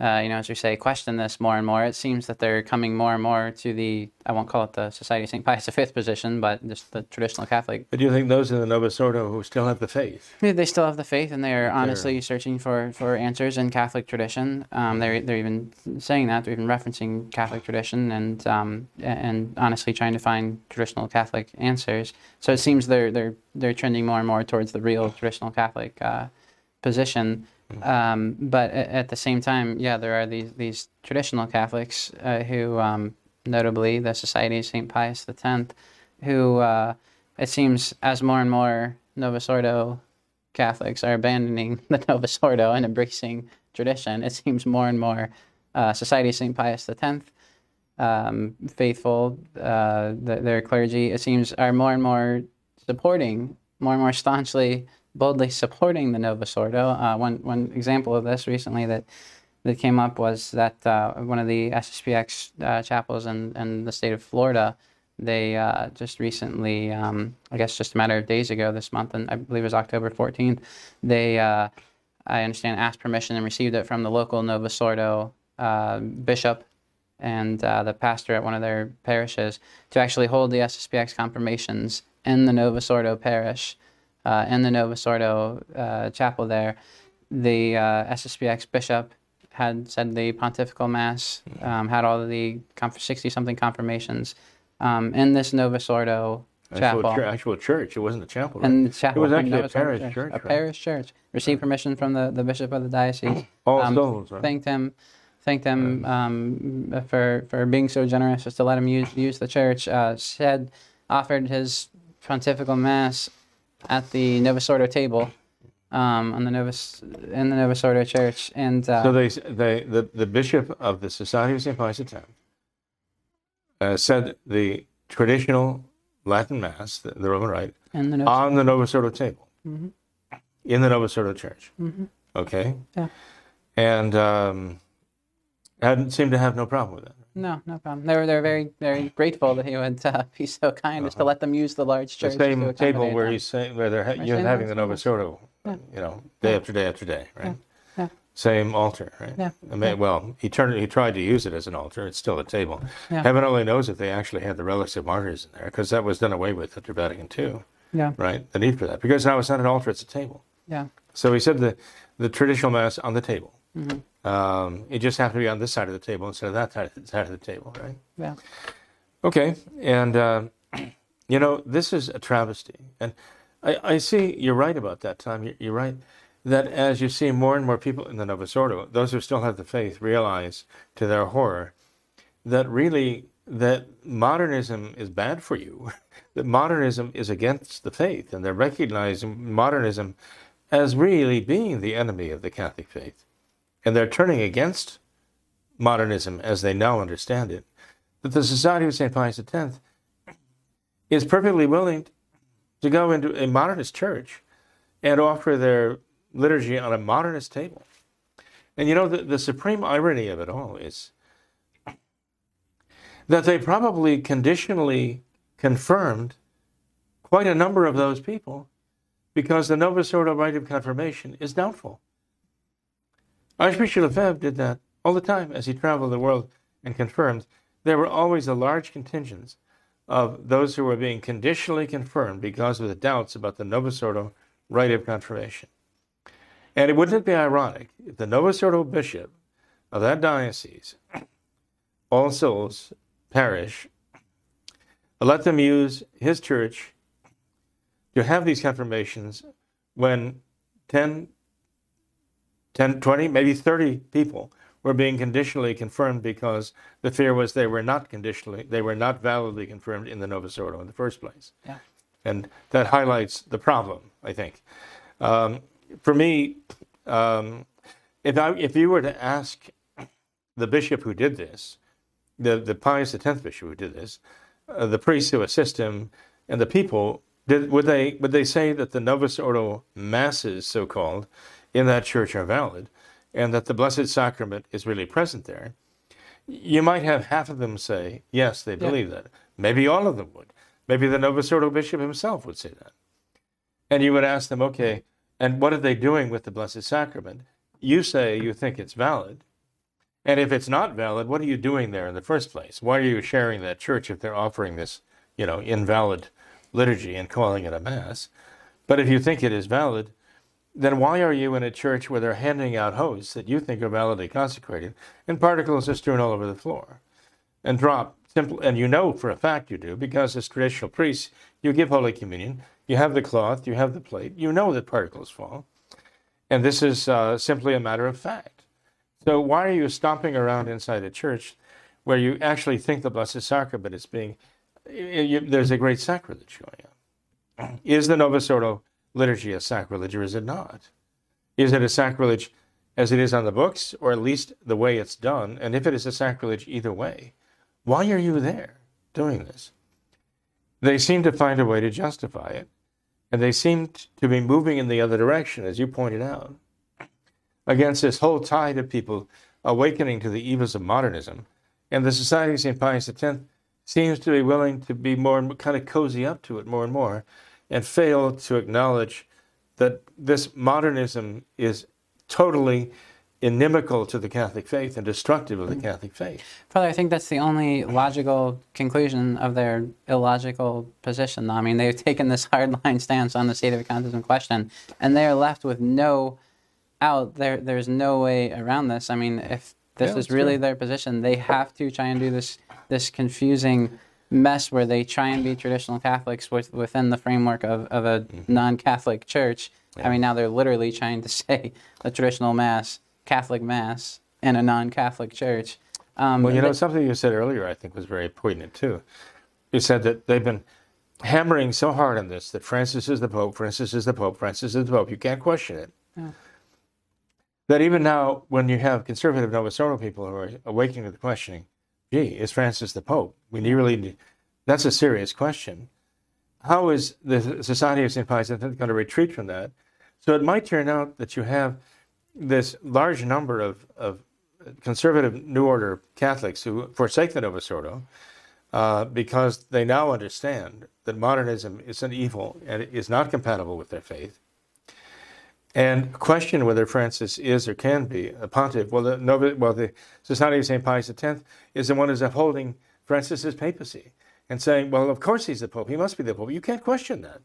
Uh, you know, as we say, question this more and more. It seems that they're coming more and more to the, I won't call it the Society of St. Pius V position, but just the traditional Catholic but do you think those in the Novus Ordo who still have the faith? yeah, they still have the faith, and they are honestly searching for, for answers in Catholic tradition. Um, they're they're even saying that they're even referencing Catholic tradition, and um, and honestly trying to find traditional Catholic answers. So it seems they're they're they're trending more and more towards the real traditional Catholic uh, position. Um, but at the same time, yeah, there are these these traditional Catholics uh, who, um, notably the Society of Saint Pius X, who uh, it seems as more and more Novus Ordo Catholics are abandoning *laughs* the Novus Ordo and embracing tradition. It seems more and more uh, Society of St. Pius X, um, faithful, uh, the, their clergy, it seems, are more and more supporting, more and more staunchly boldly supporting the Novus Ordo. Uh, one, one example of this recently that, that came up was that uh, one of the SSPX uh, chapels in, in the state of Florida, they uh, just recently, um, I guess just a matter of days ago this month, and I believe it was October 14th, they, uh, I understand, asked permission and received it from the local Novus Ordo bishop and uh, the pastor at one of their parishes to actually hold the SSPX confirmations in the Novus Ordo parish, uh, in the Novus Ordo uh, chapel there. The uh, SSPX bishop had said the pontifical mass, um, had all of the 60 something confirmations um, in this Novus Ordo chapel. Actual, actual church. It wasn't a chapel. Right? In the chapel. It was actually a Novus Ordo parish church, A right? parish church. Received permission from the, the bishop of the diocese. *clears throat* All um, souls, right? Thanked him, thanked him um, for for being so generous as to let him use use the church. Uh, said, offered his pontifical mass at the Novus Ordo table, um, on the Novus in the Novus Ordo church, and uh, So they, they, the, the bishop of the Society of St. Pius X uh, said the traditional Latin Mass, the, the Roman Rite, the on the Novus Ordo table Mhm. in the Novus Ordo Church. Mhm. Okay? Yeah. And um, hadn't seemed to have no problem with that. No, no problem. They were they're very very grateful that he would uh, *laughs* be so kind as to let them use the large The church. same to table where he's where they're ha- you're same having the. Novus Ordo, Yeah. you know, day after day after day, right? Yeah. Same altar, right? Yeah. I mean, well, he turned he tried to use it as an altar. It's still a table. Yeah. Heaven only knows if they actually had the relics of martyrs in there, because that was done away with after Vatican II, Yeah, right? The need for that, because now it's not an altar; it's a table. yeah, So he said the the traditional mass on the table. Mhm. Um, it just happened to be on this side of the table instead of that side side of the table, right? yeah, Okay, and uh, *clears throat* you know this is a travesty, and I, I see you're right about that, Tom. You're, you're right that as you see more and more people in the Novus Ordo, those who still have the faith realize to their horror that really that modernism is bad for you, *laughs* that modernism is against the faith, and they're recognizing modernism as really being the enemy of the Catholic faith, and they're turning against modernism as they now understand it that the Society of St. Pius X is perfectly willing to go into a modernist church and offer their liturgy on a modernist table. And you know, the, the supreme irony of it all is that they probably conditionally confirmed quite a number of those people because the Novus Ordo rite of confirmation is doubtful. Archbishop Lefebvre did that all the time as he traveled the world and confirmed there were always a large contingents of those who were being conditionally confirmed because of the doubts about the Novus Ordo rite of confirmation. And it wouldn't it be ironic if the Novus Ordo bishop of that diocese, All Souls Parish, let them use his church to have these confirmations when 10, 10, 20, maybe 30 people were being conditionally confirmed because the fear was they were not conditionally, they were not validly confirmed in the Novus Ordo in the first place. Yeah. And that highlights the problem, I think. Um, for me, um, if, I, if you were to ask the bishop who did this, the, the Pius X bishop who did this, uh, the priests who assist him, and the people, did, would, they, would they say that the Novus Ordo masses, so called, in that church are valid? and that the Blessed Sacrament is really present there, you might have half of them say, yes, they believe that. Maybe all of them would. Maybe the Novus Ordo bishop himself would say that. And you would ask them, okay, and what are they doing with the Blessed Sacrament? You say you think it's valid. And if it's not valid, what are you doing there in the first place? Why are you sharing that church if they're offering this, you know, invalid liturgy and calling it a mass? But if you think it is valid, then why are you in a church where they're handing out hosts that you think are validly consecrated and particles are strewn all over the floor? And drop simple and you know for a fact you do because as traditional priests you give holy communion you have the cloth you have the plate you know that particles fall. And this is uh, simply a matter of fact. So why are you stomping around inside a church where you actually think the blessed sacrament is being you, there's a great sacrilege going on? Is the novus ordo liturgy a sacrilege or is it not? Is it a sacrilege as it is on the books, or at least the way it's done? And if it is a sacrilege either way, why are you there doing this? They seem to find a way to justify it. And they seem to be moving in the other direction, as you pointed out, against this whole tide of people awakening to the evils of modernism. And the Society of St. Pius X seems to be willing to be more kind of cozy up to it more and more and fail to acknowledge that this modernism is totally inimical to the Catholic faith and destructive of the Catholic faith. Father, I think that's the only logical conclusion of their illogical position. I mean, they've taken this *laughs* hardline stance on the sedevacantism question, and they are left with no out. There, there's no way around this. I mean, if this Yeah, is really true. their position, they have to try and do this this confusing mess where they try and be traditional Catholics with, within the framework of, of a Mm-hmm. non-Catholic church. I mean, now they're literally trying to *laughs* say a traditional Mass, Catholic Mass, in a non-Catholic church. Um, Well, you know, th- something you said earlier I think was very poignant too. You said that they've been hammering so hard on this that Francis is the Pope, Francis is the Pope, Francis is the Pope. You can't question it. Yeah. That even now, when you have conservative Novus Ordo people who are awakening to the questioning, gee, is Francis the Pope? We really need, that's a serious question. How is the Society of St. Pius going to retreat from that? So it might turn out that you have this large number of, of conservative New Order Catholics who forsake the Novus Ordo uh, because they now understand that modernism is an evil and is not compatible with their faith. And question whether Francis is or can be a pontiff. Well, the, well, the Society of St. Pius X is the one who's upholding Francis's papacy and saying, well, of course he's the Pope. He must be the Pope. You can't question that.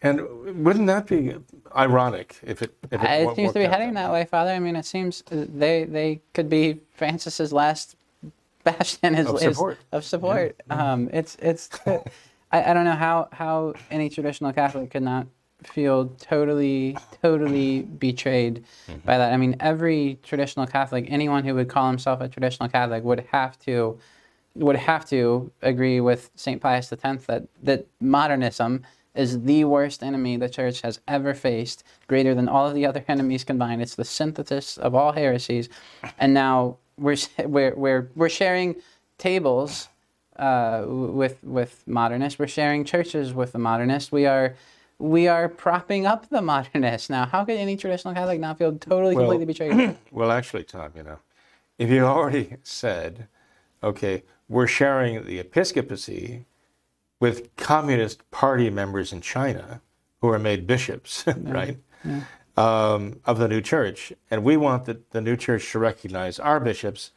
And wouldn't that be ironic if it, if it wo- seems to be heading that way, Father. I mean, it seems uh, they they could be Francis's last *laughs* bastion his, Of support. of support. Um, it's it's *laughs* I, I don't know how how any traditional Catholic could not feel totally totally betrayed Mm-hmm. by that. I mean, every traditional Catholic, anyone who would call himself a traditional Catholic, would have to would have to agree with St. Pius X that that modernism is the worst enemy the church has ever faced, greater than all of the other enemies combined. It's the synthesis of all heresies, and now we're we're we're, we're sharing tables uh, with with modernists. We're sharing churches with the modernists. We are. We are propping up the modernists now. How could any traditional Catholic not feel totally, Well- completely betrayed? *clears throat* Well, actually, Tom, you know, if you already said, okay, we're sharing the episcopacy with Communist Party members in China who are made bishops, *laughs* right, Um, of the new church, and we want the, the new church to recognize our bishops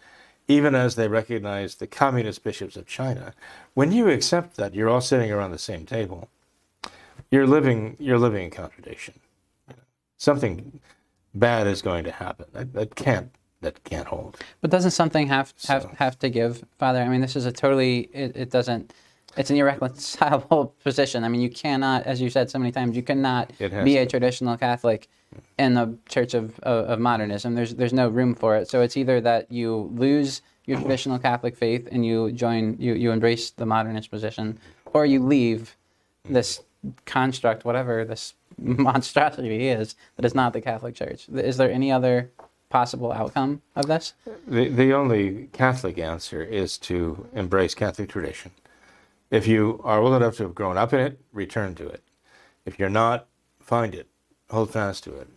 even as they recognize the communist bishops of China. When you accept that, you're all sitting around the same table. You're living, you're living in contradiction. Something bad is going to happen. That, that can't that can't hold. But doesn't something have have, So- have to give, Father? I mean, this is a totally it, it doesn't. It's an irreconcilable *laughs* position. I mean, you cannot, as you said so many times, you cannot be a traditional Catholic in the Church of, of, of modernism. There's there's no room for it. So it's either that you lose your traditional Catholic faith and you join you you embrace the modernist position, or you leave this construct, whatever this *laughs* monstrosity is, that is not the Catholic Church. Is there any other possible outcome of this? The the only Catholic answer is to embrace Catholic tradition. If you are old enough to have grown up in it, return to it. If you're not, find it, hold fast to it.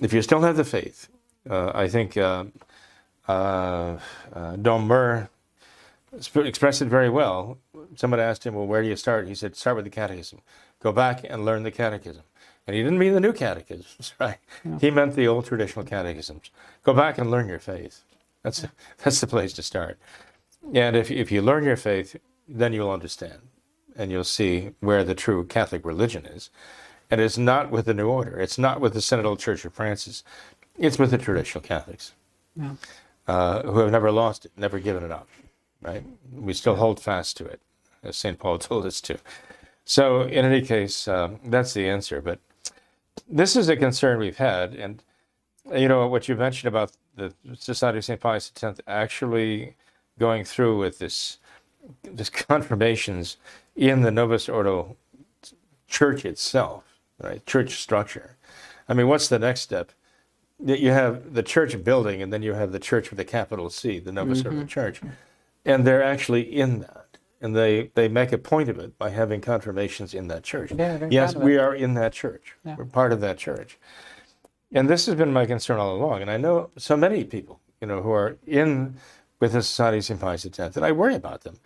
If you still have the faith, uh, I think uh, uh, uh, Dom Mur sp- expressed it very well. Someone asked him, "Well, where do you start?" He said, "Start with the Catechism. Go back and learn the Catechism." And he didn't mean the new catechisms, *laughs* right? He meant the old traditional catechisms. Go back and learn your faith. That's *laughs* that's the place to start. And if if you learn your faith, then you'll understand, and you'll see where the true Catholic religion is. And it's not with the New Order. It's not with the Synodal Church of Francis. It's with the traditional Catholics Yeah. uh, who have never lost it, never given it up. Right? We still hold fast to it, as St. Paul *laughs* told us to. So, in any case, um, that's the answer. But this is a concern we've had, and you know what you mentioned about the Society of St. Pius X actually going through with this this *laughs* confirmations in the Novus Ordo church itself, right? Church structure. I mean, what's the next step? You have the church building, and then you have the church with a capital C, the Novus Ordo Church, and they're actually in that. And they, they make a point of it by having confirmations in that church. Yeah, yes, we are in that church. Yeah. We're part of that church. And this has been my concern all along. And I know so many people, you know, who are in with the Society of St. Pius X, and I worry about them.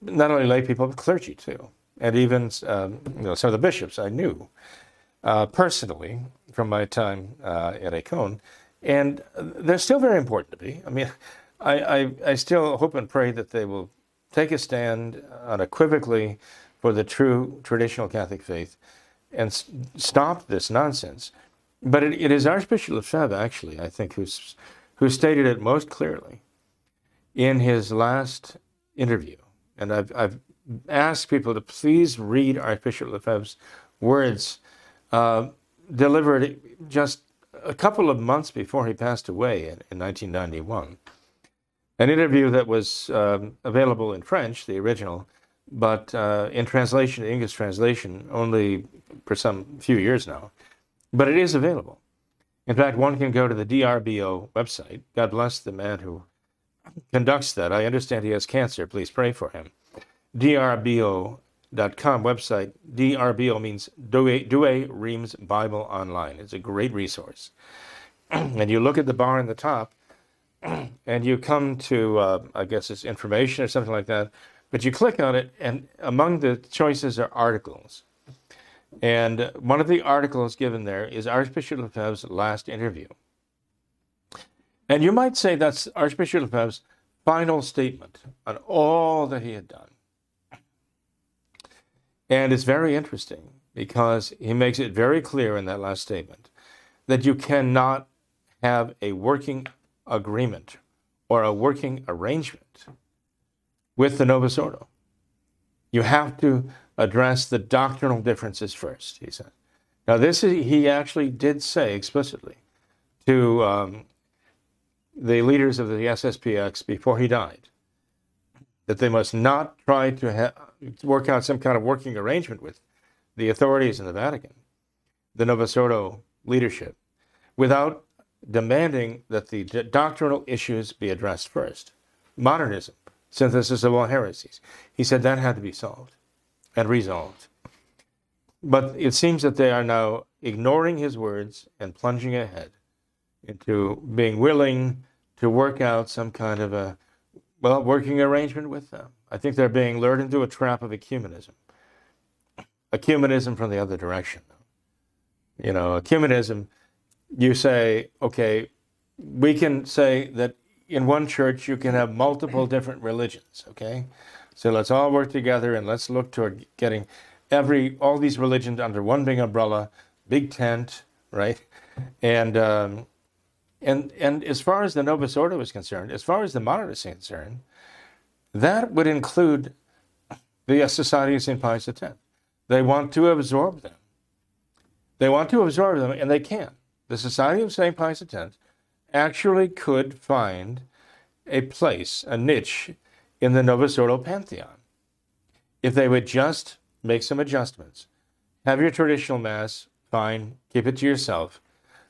Not only lay people, but clergy too. And even um, you know, some of the bishops I knew uh, personally from my time uh, at Écône. And they're still very important to me. I mean, I, I, I still hope and pray that they will take a stand unequivocally for the true traditional Catholic faith and s- stop this nonsense. But it, it is Archbishop Lefebvre, actually, I think, who's, who stated it most clearly in his last interview. And I've, I've asked people to please read Archbishop Lefebvre's words uh, delivered just a couple of months before he passed away in, in 1991. An interview that was um, available in French, the original, but uh, in translation, English translation, only for some few years now. But it is available. In fact, one can go to the DRBO website. God bless the man who conducts that. I understand he has cancer. Please pray for him. DRBO.com website. DRBO means Douay, Douay Rheims Bible Online. It's a great resource. *clears throat* and you look at the bar in the top, and you come to, uh, I guess it's information or something like that, but you click on it, and among the choices are articles. And one of the articles given there is Archbishop Lefebvre's last interview. And you might say that's Archbishop Lefebvre's final statement on all that he had done. And it's very interesting because he makes it very clear in that last statement that you cannot have a working agreement or a working arrangement with the Novus Ordo. You have to address the doctrinal differences first, he said. Now, this is, he actually did say explicitly to um, the leaders of the SSPX before he died that they must not try to ha- work out some kind of working arrangement with the authorities in the Vatican, the Novus Ordo leadership, without demanding that the doctrinal issues be addressed first. Modernism, synthesis of all heresies. He said that had to be solved and resolved. But it seems that they are now ignoring his words and plunging ahead into being willing to work out some kind of a well working arrangement with them. I think they're being lured into a trap of ecumenism. Ecumenism from the other direction. You know, ecumenism, you say, okay, we can say that in one church you can have multiple different religions, okay? So let's all work together and let's look toward getting every all these religions under one big umbrella, big tent, right? And um, and and as far as the Novus Ordo is concerned, as far as the modernists are concerned, that would include the Society of St. Pius X. They want to absorb them. They want to absorb them, and they can. The Society of St. Pius X actually could find a place, a niche in the Novus Ordo pantheon if they would just make some adjustments. Have your traditional Mass, fine, keep it to yourself,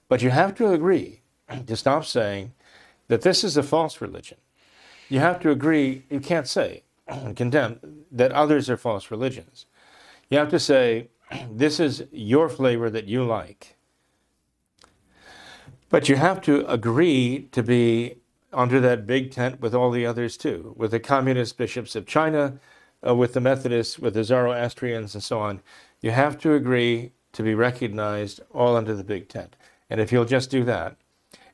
but you have to agree *clears throat* to stop saying that this is a false religion. You have to agree, you can't say and *clears throat* condemn that others are false religions. You have to say, *clears throat* this is your flavor that you like. But you have to agree to be under that big tent with all the others too, with the communist bishops of China, uh, with the Methodists, with the Zoroastrians, and so on. You have to agree to be recognized all under the big tent. And if you'll just do that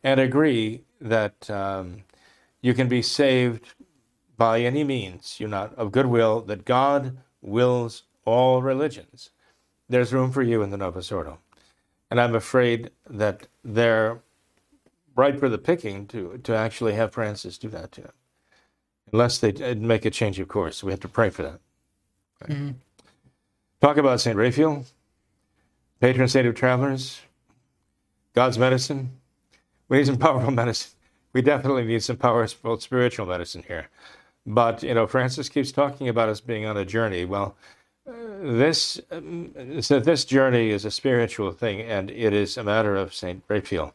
and agree that um, you can be saved by any means, you're not of goodwill, that God wills all religions, there's room for you in the Novus Ordo. And I'm afraid that they're ripe for the picking to, to actually have Francis do that to him, Unless they uh, make a change of course. We have to pray for that. Mm-hmm. Talk about St. Raphael, patron saint of travelers, God's medicine. We need some *laughs* powerful medicine. We definitely need some powerful spiritual medicine here. But, you know, Francis keeps talking about us being on a journey. Well, uh, this, um, so this journey is a spiritual thing, and it is a matter of St. Raphael.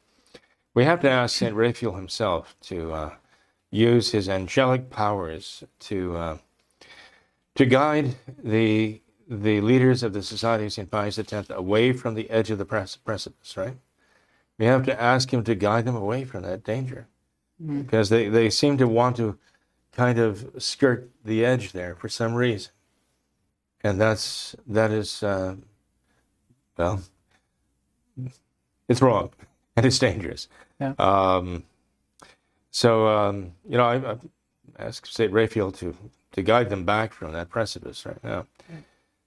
We have to ask St. Raphael himself to uh, use his angelic powers to, uh, to guide the the leaders of the Society of St. Pius X away from the edge of the precipice, right? We have to ask him to guide them away from that danger mm-hmm. because they, they seem to want to kind of skirt the edge there for some reason. And that's, that is, uh, well, it's wrong and it's dangerous. Yeah. Um, so, um, you know, I, I asked St. Raphael to, to guide them back from that precipice right now.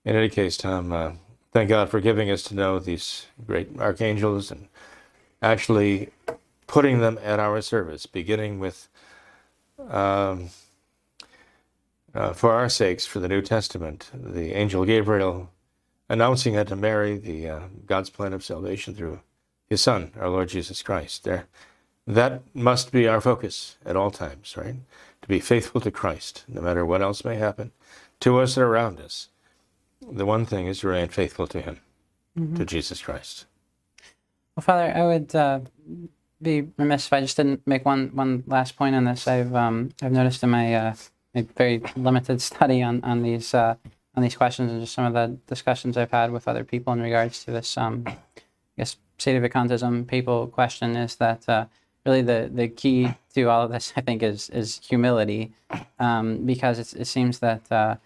In any case, Tom, uh, thank God for giving us to know these great archangels and actually putting them at our service, beginning with, um, uh, for our sakes, for the New Testament, the angel Gabriel announcing it to Mary, the uh, God's plan of salvation through His Son, our Lord Jesus Christ. There, that must be our focus at all times, right? To be faithful to Christ, no matter what else may happen to us or around us. The one thing is to remain faithful to Him, mm-hmm. to Jesus Christ. Well, Father, I would uh, be remiss if I just didn't make one one last point on this. I've um, I've noticed in my, uh, my very limited *laughs* study on on these uh, on these questions and just some of the discussions I've had with other people in regards to this, um, I guess, sedevacantism papal question is that uh, really the the key to all of this, I think, is is humility, um, because it seems that uh,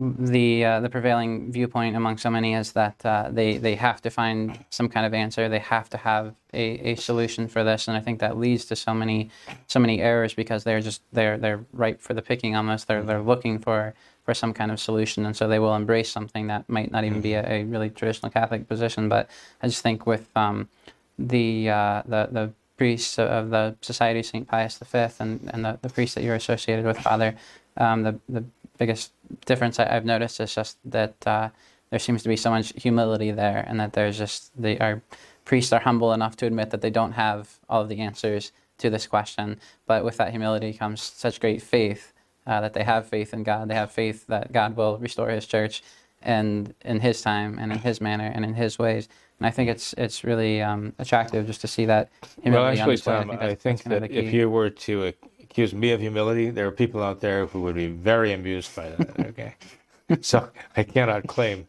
the uh, the prevailing viewpoint among so many is that uh, they they have to find some kind of answer. They have to have a, a solution for this, and I think that leads to so many so many errors because they're just they're they're ripe for the picking almost. They're they're looking for for some kind of solution, and so they will embrace something that might not even be a, a really traditional Catholic position. But I just think with um, the uh, the the priests of the Society of St. Pius V and, and the, the priests that you're associated with, Father, um, the, the biggest difference I, have noticed is just that uh, there seems to be so much humility there, and that there's just the our priests are humble enough to admit that they don't have all of the answers to this question, but with that humility comes such great faith uh, that they have faith in God. They have faith that God will restore His church, and in His time and in His manner and in His ways. And I think it's it's really um, attractive just to see that humility. Well, actually, Tom, I think, I think that if you were to accuse me of humility, there are people out there who would be very amused by that. *laughs* Okay, so I cannot claim,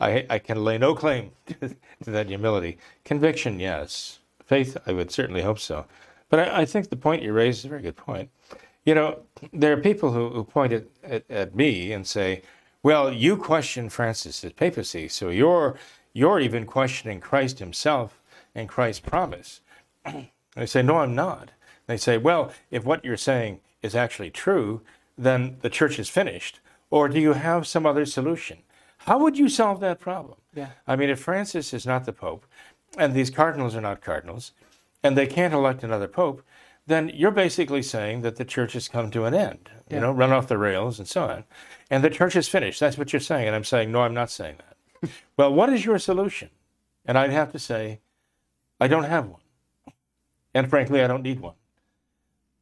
I I can lay no claim to, *laughs* to, that humility. Conviction, yes. Faith, I would certainly hope so. But I, I, think the point you raise is a very good point. You know, there are people who, who point at, at, at me and say, well, you question Francis's papacy, so you're you're even questioning Christ himself and Christ's promise. *clears throat* I say, no, I'm not. They say, well, if what you're saying is actually true, then the church is finished. Or do you have some other solution? How would you solve that problem? Yeah. I mean, if Francis is not the Pope, and these cardinals are not cardinals, and they can't elect another Pope, then you're basically saying that the church has come to an end, you know, run off the rails and so on. And the church is finished. That's what you're saying. And I'm saying, no, I'm not saying that. *laughs* well, what is your solution? And I'd have to say, I don't have one. And frankly, I don't need one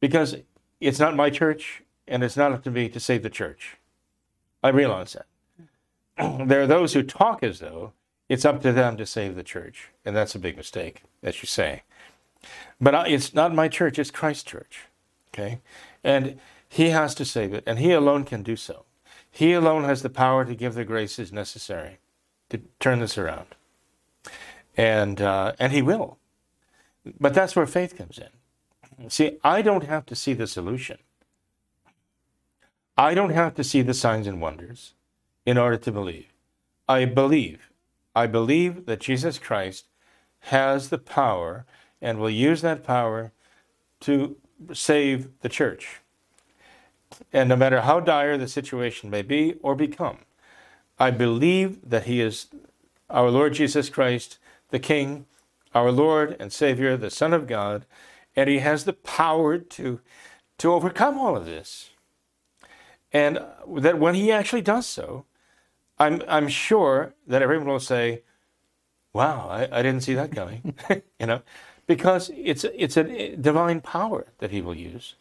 because it's not my church and it's not up to me to save the church. I realize that. *clears throat* there are those who talk as though it's up to them to save the church, and that's a big mistake, as you say. But it's not my church, it's Christ's church. Okay? And he has to save it, and he alone can do so. He alone has the power to give the graces necessary to turn this around. And, uh, and he will. But that's where faith comes in. See, I don't have to see the solution. I don't have to see the signs and wonders in order to believe. I believe. I believe that Jesus Christ has the power and will use that power to save the church. And no matter how dire the situation may be or become, I believe that He is our Lord Jesus Christ, the King, our Lord and Savior, the Son of God, and he has the power to to overcome all of this. And that when he actually does so, I'm I'm sure that everyone will say, "Wow, I, I didn't see that coming," *laughs* you know, because it's it's a divine power that he will use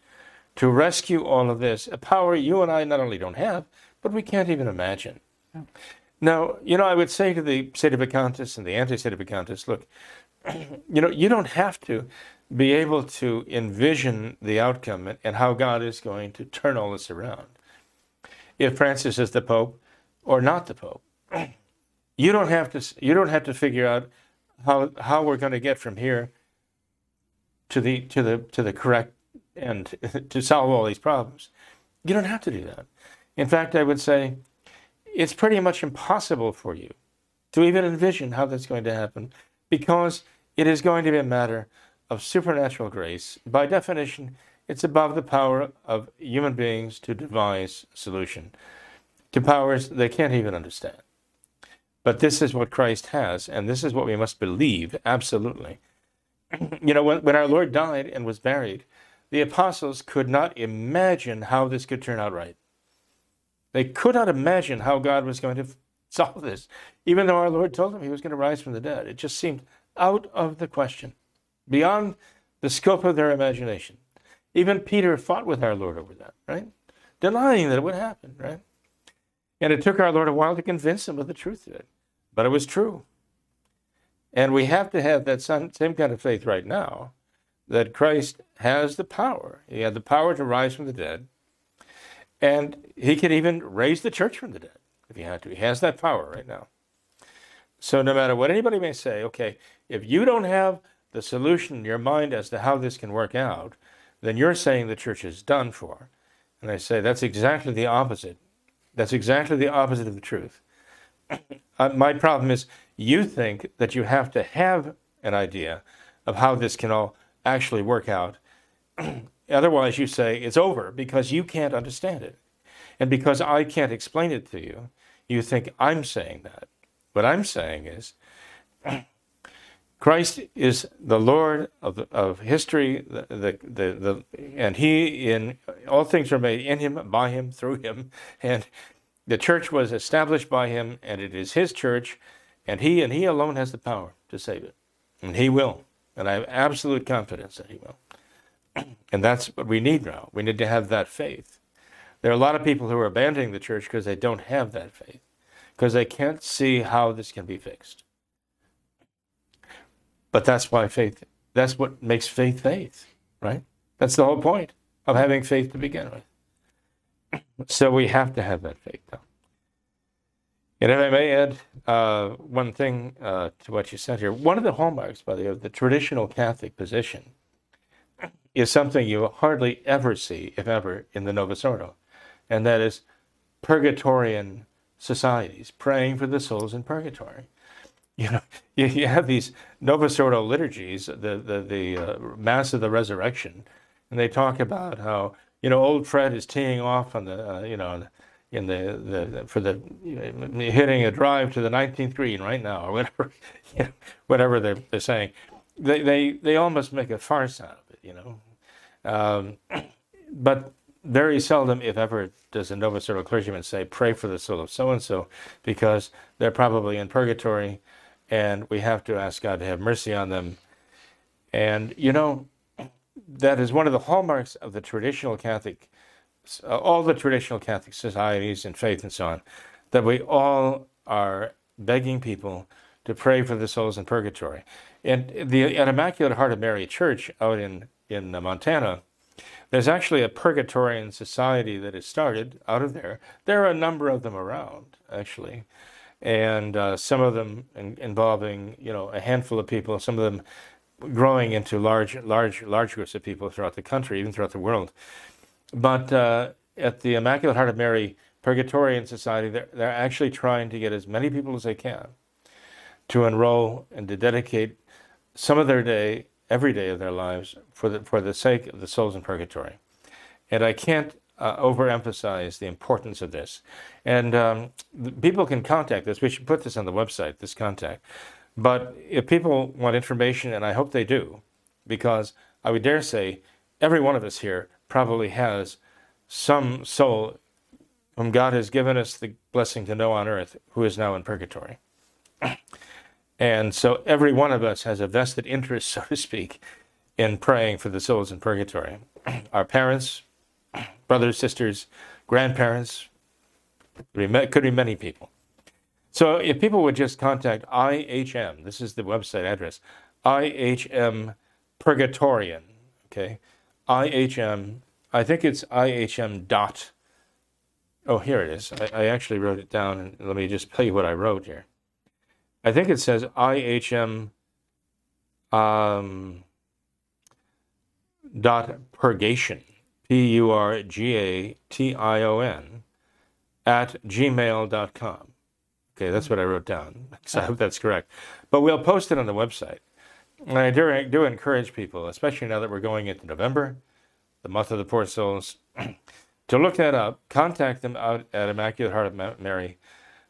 to rescue all of this, a power you and I not only don't have, but we can't even imagine. Yeah. Now, you know, I would say to the sedevacantists and the anti-sedevacantists, look, *clears throat* you know, you don't have to be able to envision the outcome and how God is going to turn all this around. if Francis is the Pope or not the Pope. *clears throat* You don't have to. You don't have to figure out how how we're going to get from here to the to the to the correct end *laughs* to solve all these problems. You don't have to do that. In fact, I would say it's pretty much impossible for you to even envision how that's going to happen because it is going to be a matter of supernatural grace. By definition, it's above the power of human beings to devise solution to powers they can't even understand. But this is what Christ has, and this is what we must believe absolutely. you know, when, when our Lord died and was buried, the apostles could not imagine how this could turn out right. They could not imagine how God was going to solve this, even though our Lord told them he was going to rise from the dead. It just seemed out of the question, beyond the scope of their imagination. Even Peter fought with our Lord over that, right? Denying that it would happen, right? And it took our Lord a while to convince him of the truth of it but it was true. And we have to have that same kind of faith right now that Christ has the power. He had the power to rise from the dead, and he can even raise the church from the dead if he had to. He has that power right now. So, no matter what anybody may say, okay, if you don't have the solution in your mind as to how this can work out, then you're saying the church is done for. And I say that's exactly the opposite. That's exactly the opposite of the truth. *clears throat* uh, my problem is you think that you have to have an idea of how this can all actually work out. *clears throat* Otherwise, you say it's over because you can't understand it. And because I can't explain it to you, you think I'm saying that. What I'm saying is *clears throat* Christ is the Lord of, of history, the, the, the, the, and He in all things are made in Him, by Him, through Him, and the church was established by him, and it is his church, and he and he alone has the power to save it. And he will. And I have absolute confidence that he will. *clears throat* and that's what we need now. We need to have that faith. There are a lot of people who are abandoning the church because they don't have that faith, because they can't see how this can be fixed. But that's why faith, that's what makes faith faith, right? That's the whole point of having faith to begin with. So we have to have that faith, though. And if I may add uh, one thing uh, to what you said here, one of the hallmarks, by the way, of the traditional Catholic position is something you hardly ever see, if ever, in the Novus Ordo, and that is purgatorian societies praying for the souls in purgatory. You know, *laughs* you, you have these Novus Ordo liturgies, the the, the uh, Mass of the Resurrection, and they talk about how you know, old Fred is teeing off on the, uh, you know, in the, the for the you know, hitting a drive to the 19th green right now or whatever, *laughs* you know, whatever they're, they're saying. They, they, they almost make a farce out of it, you know. Um, *clears throat* but very seldom, if ever, does a Novus Ordo clergyman say, pray for the soul of so and so, because they're probably in purgatory and we have to ask God to have mercy on them. And, you know, that is one of the hallmarks of the traditional Catholic, uh, all the traditional Catholic societies and faith and so on, that we all are begging people to pray for the souls in purgatory. And the at Immaculate Heart of Mary Church out in in Montana, there's actually a Purgatorian society that has started out of there. There are a number of them around actually, and uh, some of them in, involving you know a handful of people. Some of them growing into large, large, large groups of people throughout the country, even throughout the world. But uh, at the Immaculate Heart of Mary Purgatorian Society, they're, they're actually trying to get as many people as they can to enroll and to dedicate some of their day, every day of their lives, for the, for the sake of the souls in purgatory. And I can't uh, overemphasize the importance of this. And um, people can contact us. We should put this on the website, this contact. But if people want information, and I hope they do, because I would dare say every one of us here probably has some soul whom God has given us the blessing to know on earth who is now in purgatory. *clears throat* and so every one of us has a vested interest, *laughs* so to speak, in praying for the souls in purgatory. *clears throat* Our parents, brothers, sisters, grandparents, could be many people. So if people would just contact IHM, this is the website address, IHM Purgatorian, okay, IHM, I think it's IHM dot Oh, here it is. I, I actually wrote it down, and let me just tell you what I wrote here. I think it says IHM um, dot purgation, P U R G A T I O N, at gmail.com. Okay, that's what I wrote down. *laughs* So I hope that's correct. But we'll post it on the website. And I do, do encourage people, especially now that we're going into November, the month of the poor souls, *clears throat* to look that up. Contact them out at Immaculate Heart of Mary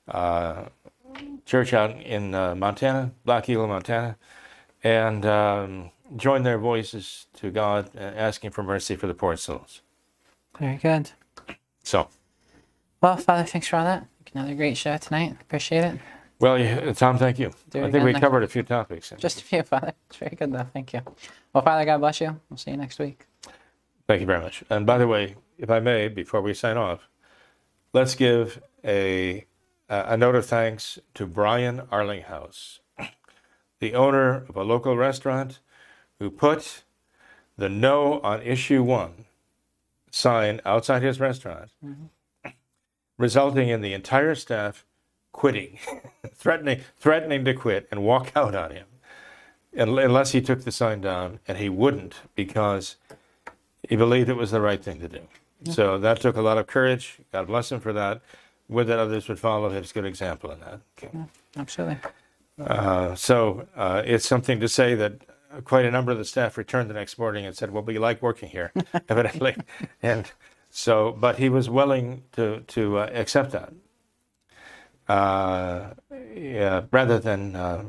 uh, Church out in uh, Montana, Black Eagle, Montana, and um, join their voices to God, uh, asking for mercy for the poor souls. Very good. So, Well, Father, thanks for all that. Another great show tonight. Appreciate it. well, yeah, Tom, thank you. I think we next- covered a few topics. Just a few, *laughs* Father. It's very good, though. Thank you. Well, Father, God bless you. We'll see you next week. Thank you very much. And by the way, if I may, before we sign off, let's give a a note of thanks to Brian Arlinghouse, the owner of a local restaurant, who put the "No" on issue one sign outside his restaurant, resulting in the entire staff quitting, *laughs* threatening threatening to quit and walk *laughs* out on him, unless he took the sign down, and he wouldn't because he believed it was the right thing to do. So that took a lot of courage. God bless him for that. Would that others would follow his good example in that. Okay. Absolutely. Uh, so uh, it's something to say that quite a number of the staff returned the next morning and said, "Well, we like working here, *laughs* evidently," and so, but he was willing to to uh, accept that, uh, yeah, rather than uh,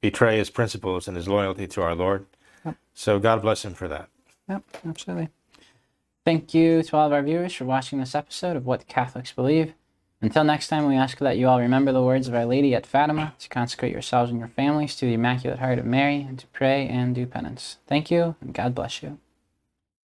betray his principles and his loyalty to our Lord. Yep. So God bless him for that. Yep, absolutely. Thank you to all of our viewers for watching this episode of What Catholics Believe. Until next time, we ask that you all remember the words of Our Lady at Fatima to consecrate yourselves and your families to the Immaculate Heart of Mary and to pray and do penance. Thank you, and God bless you.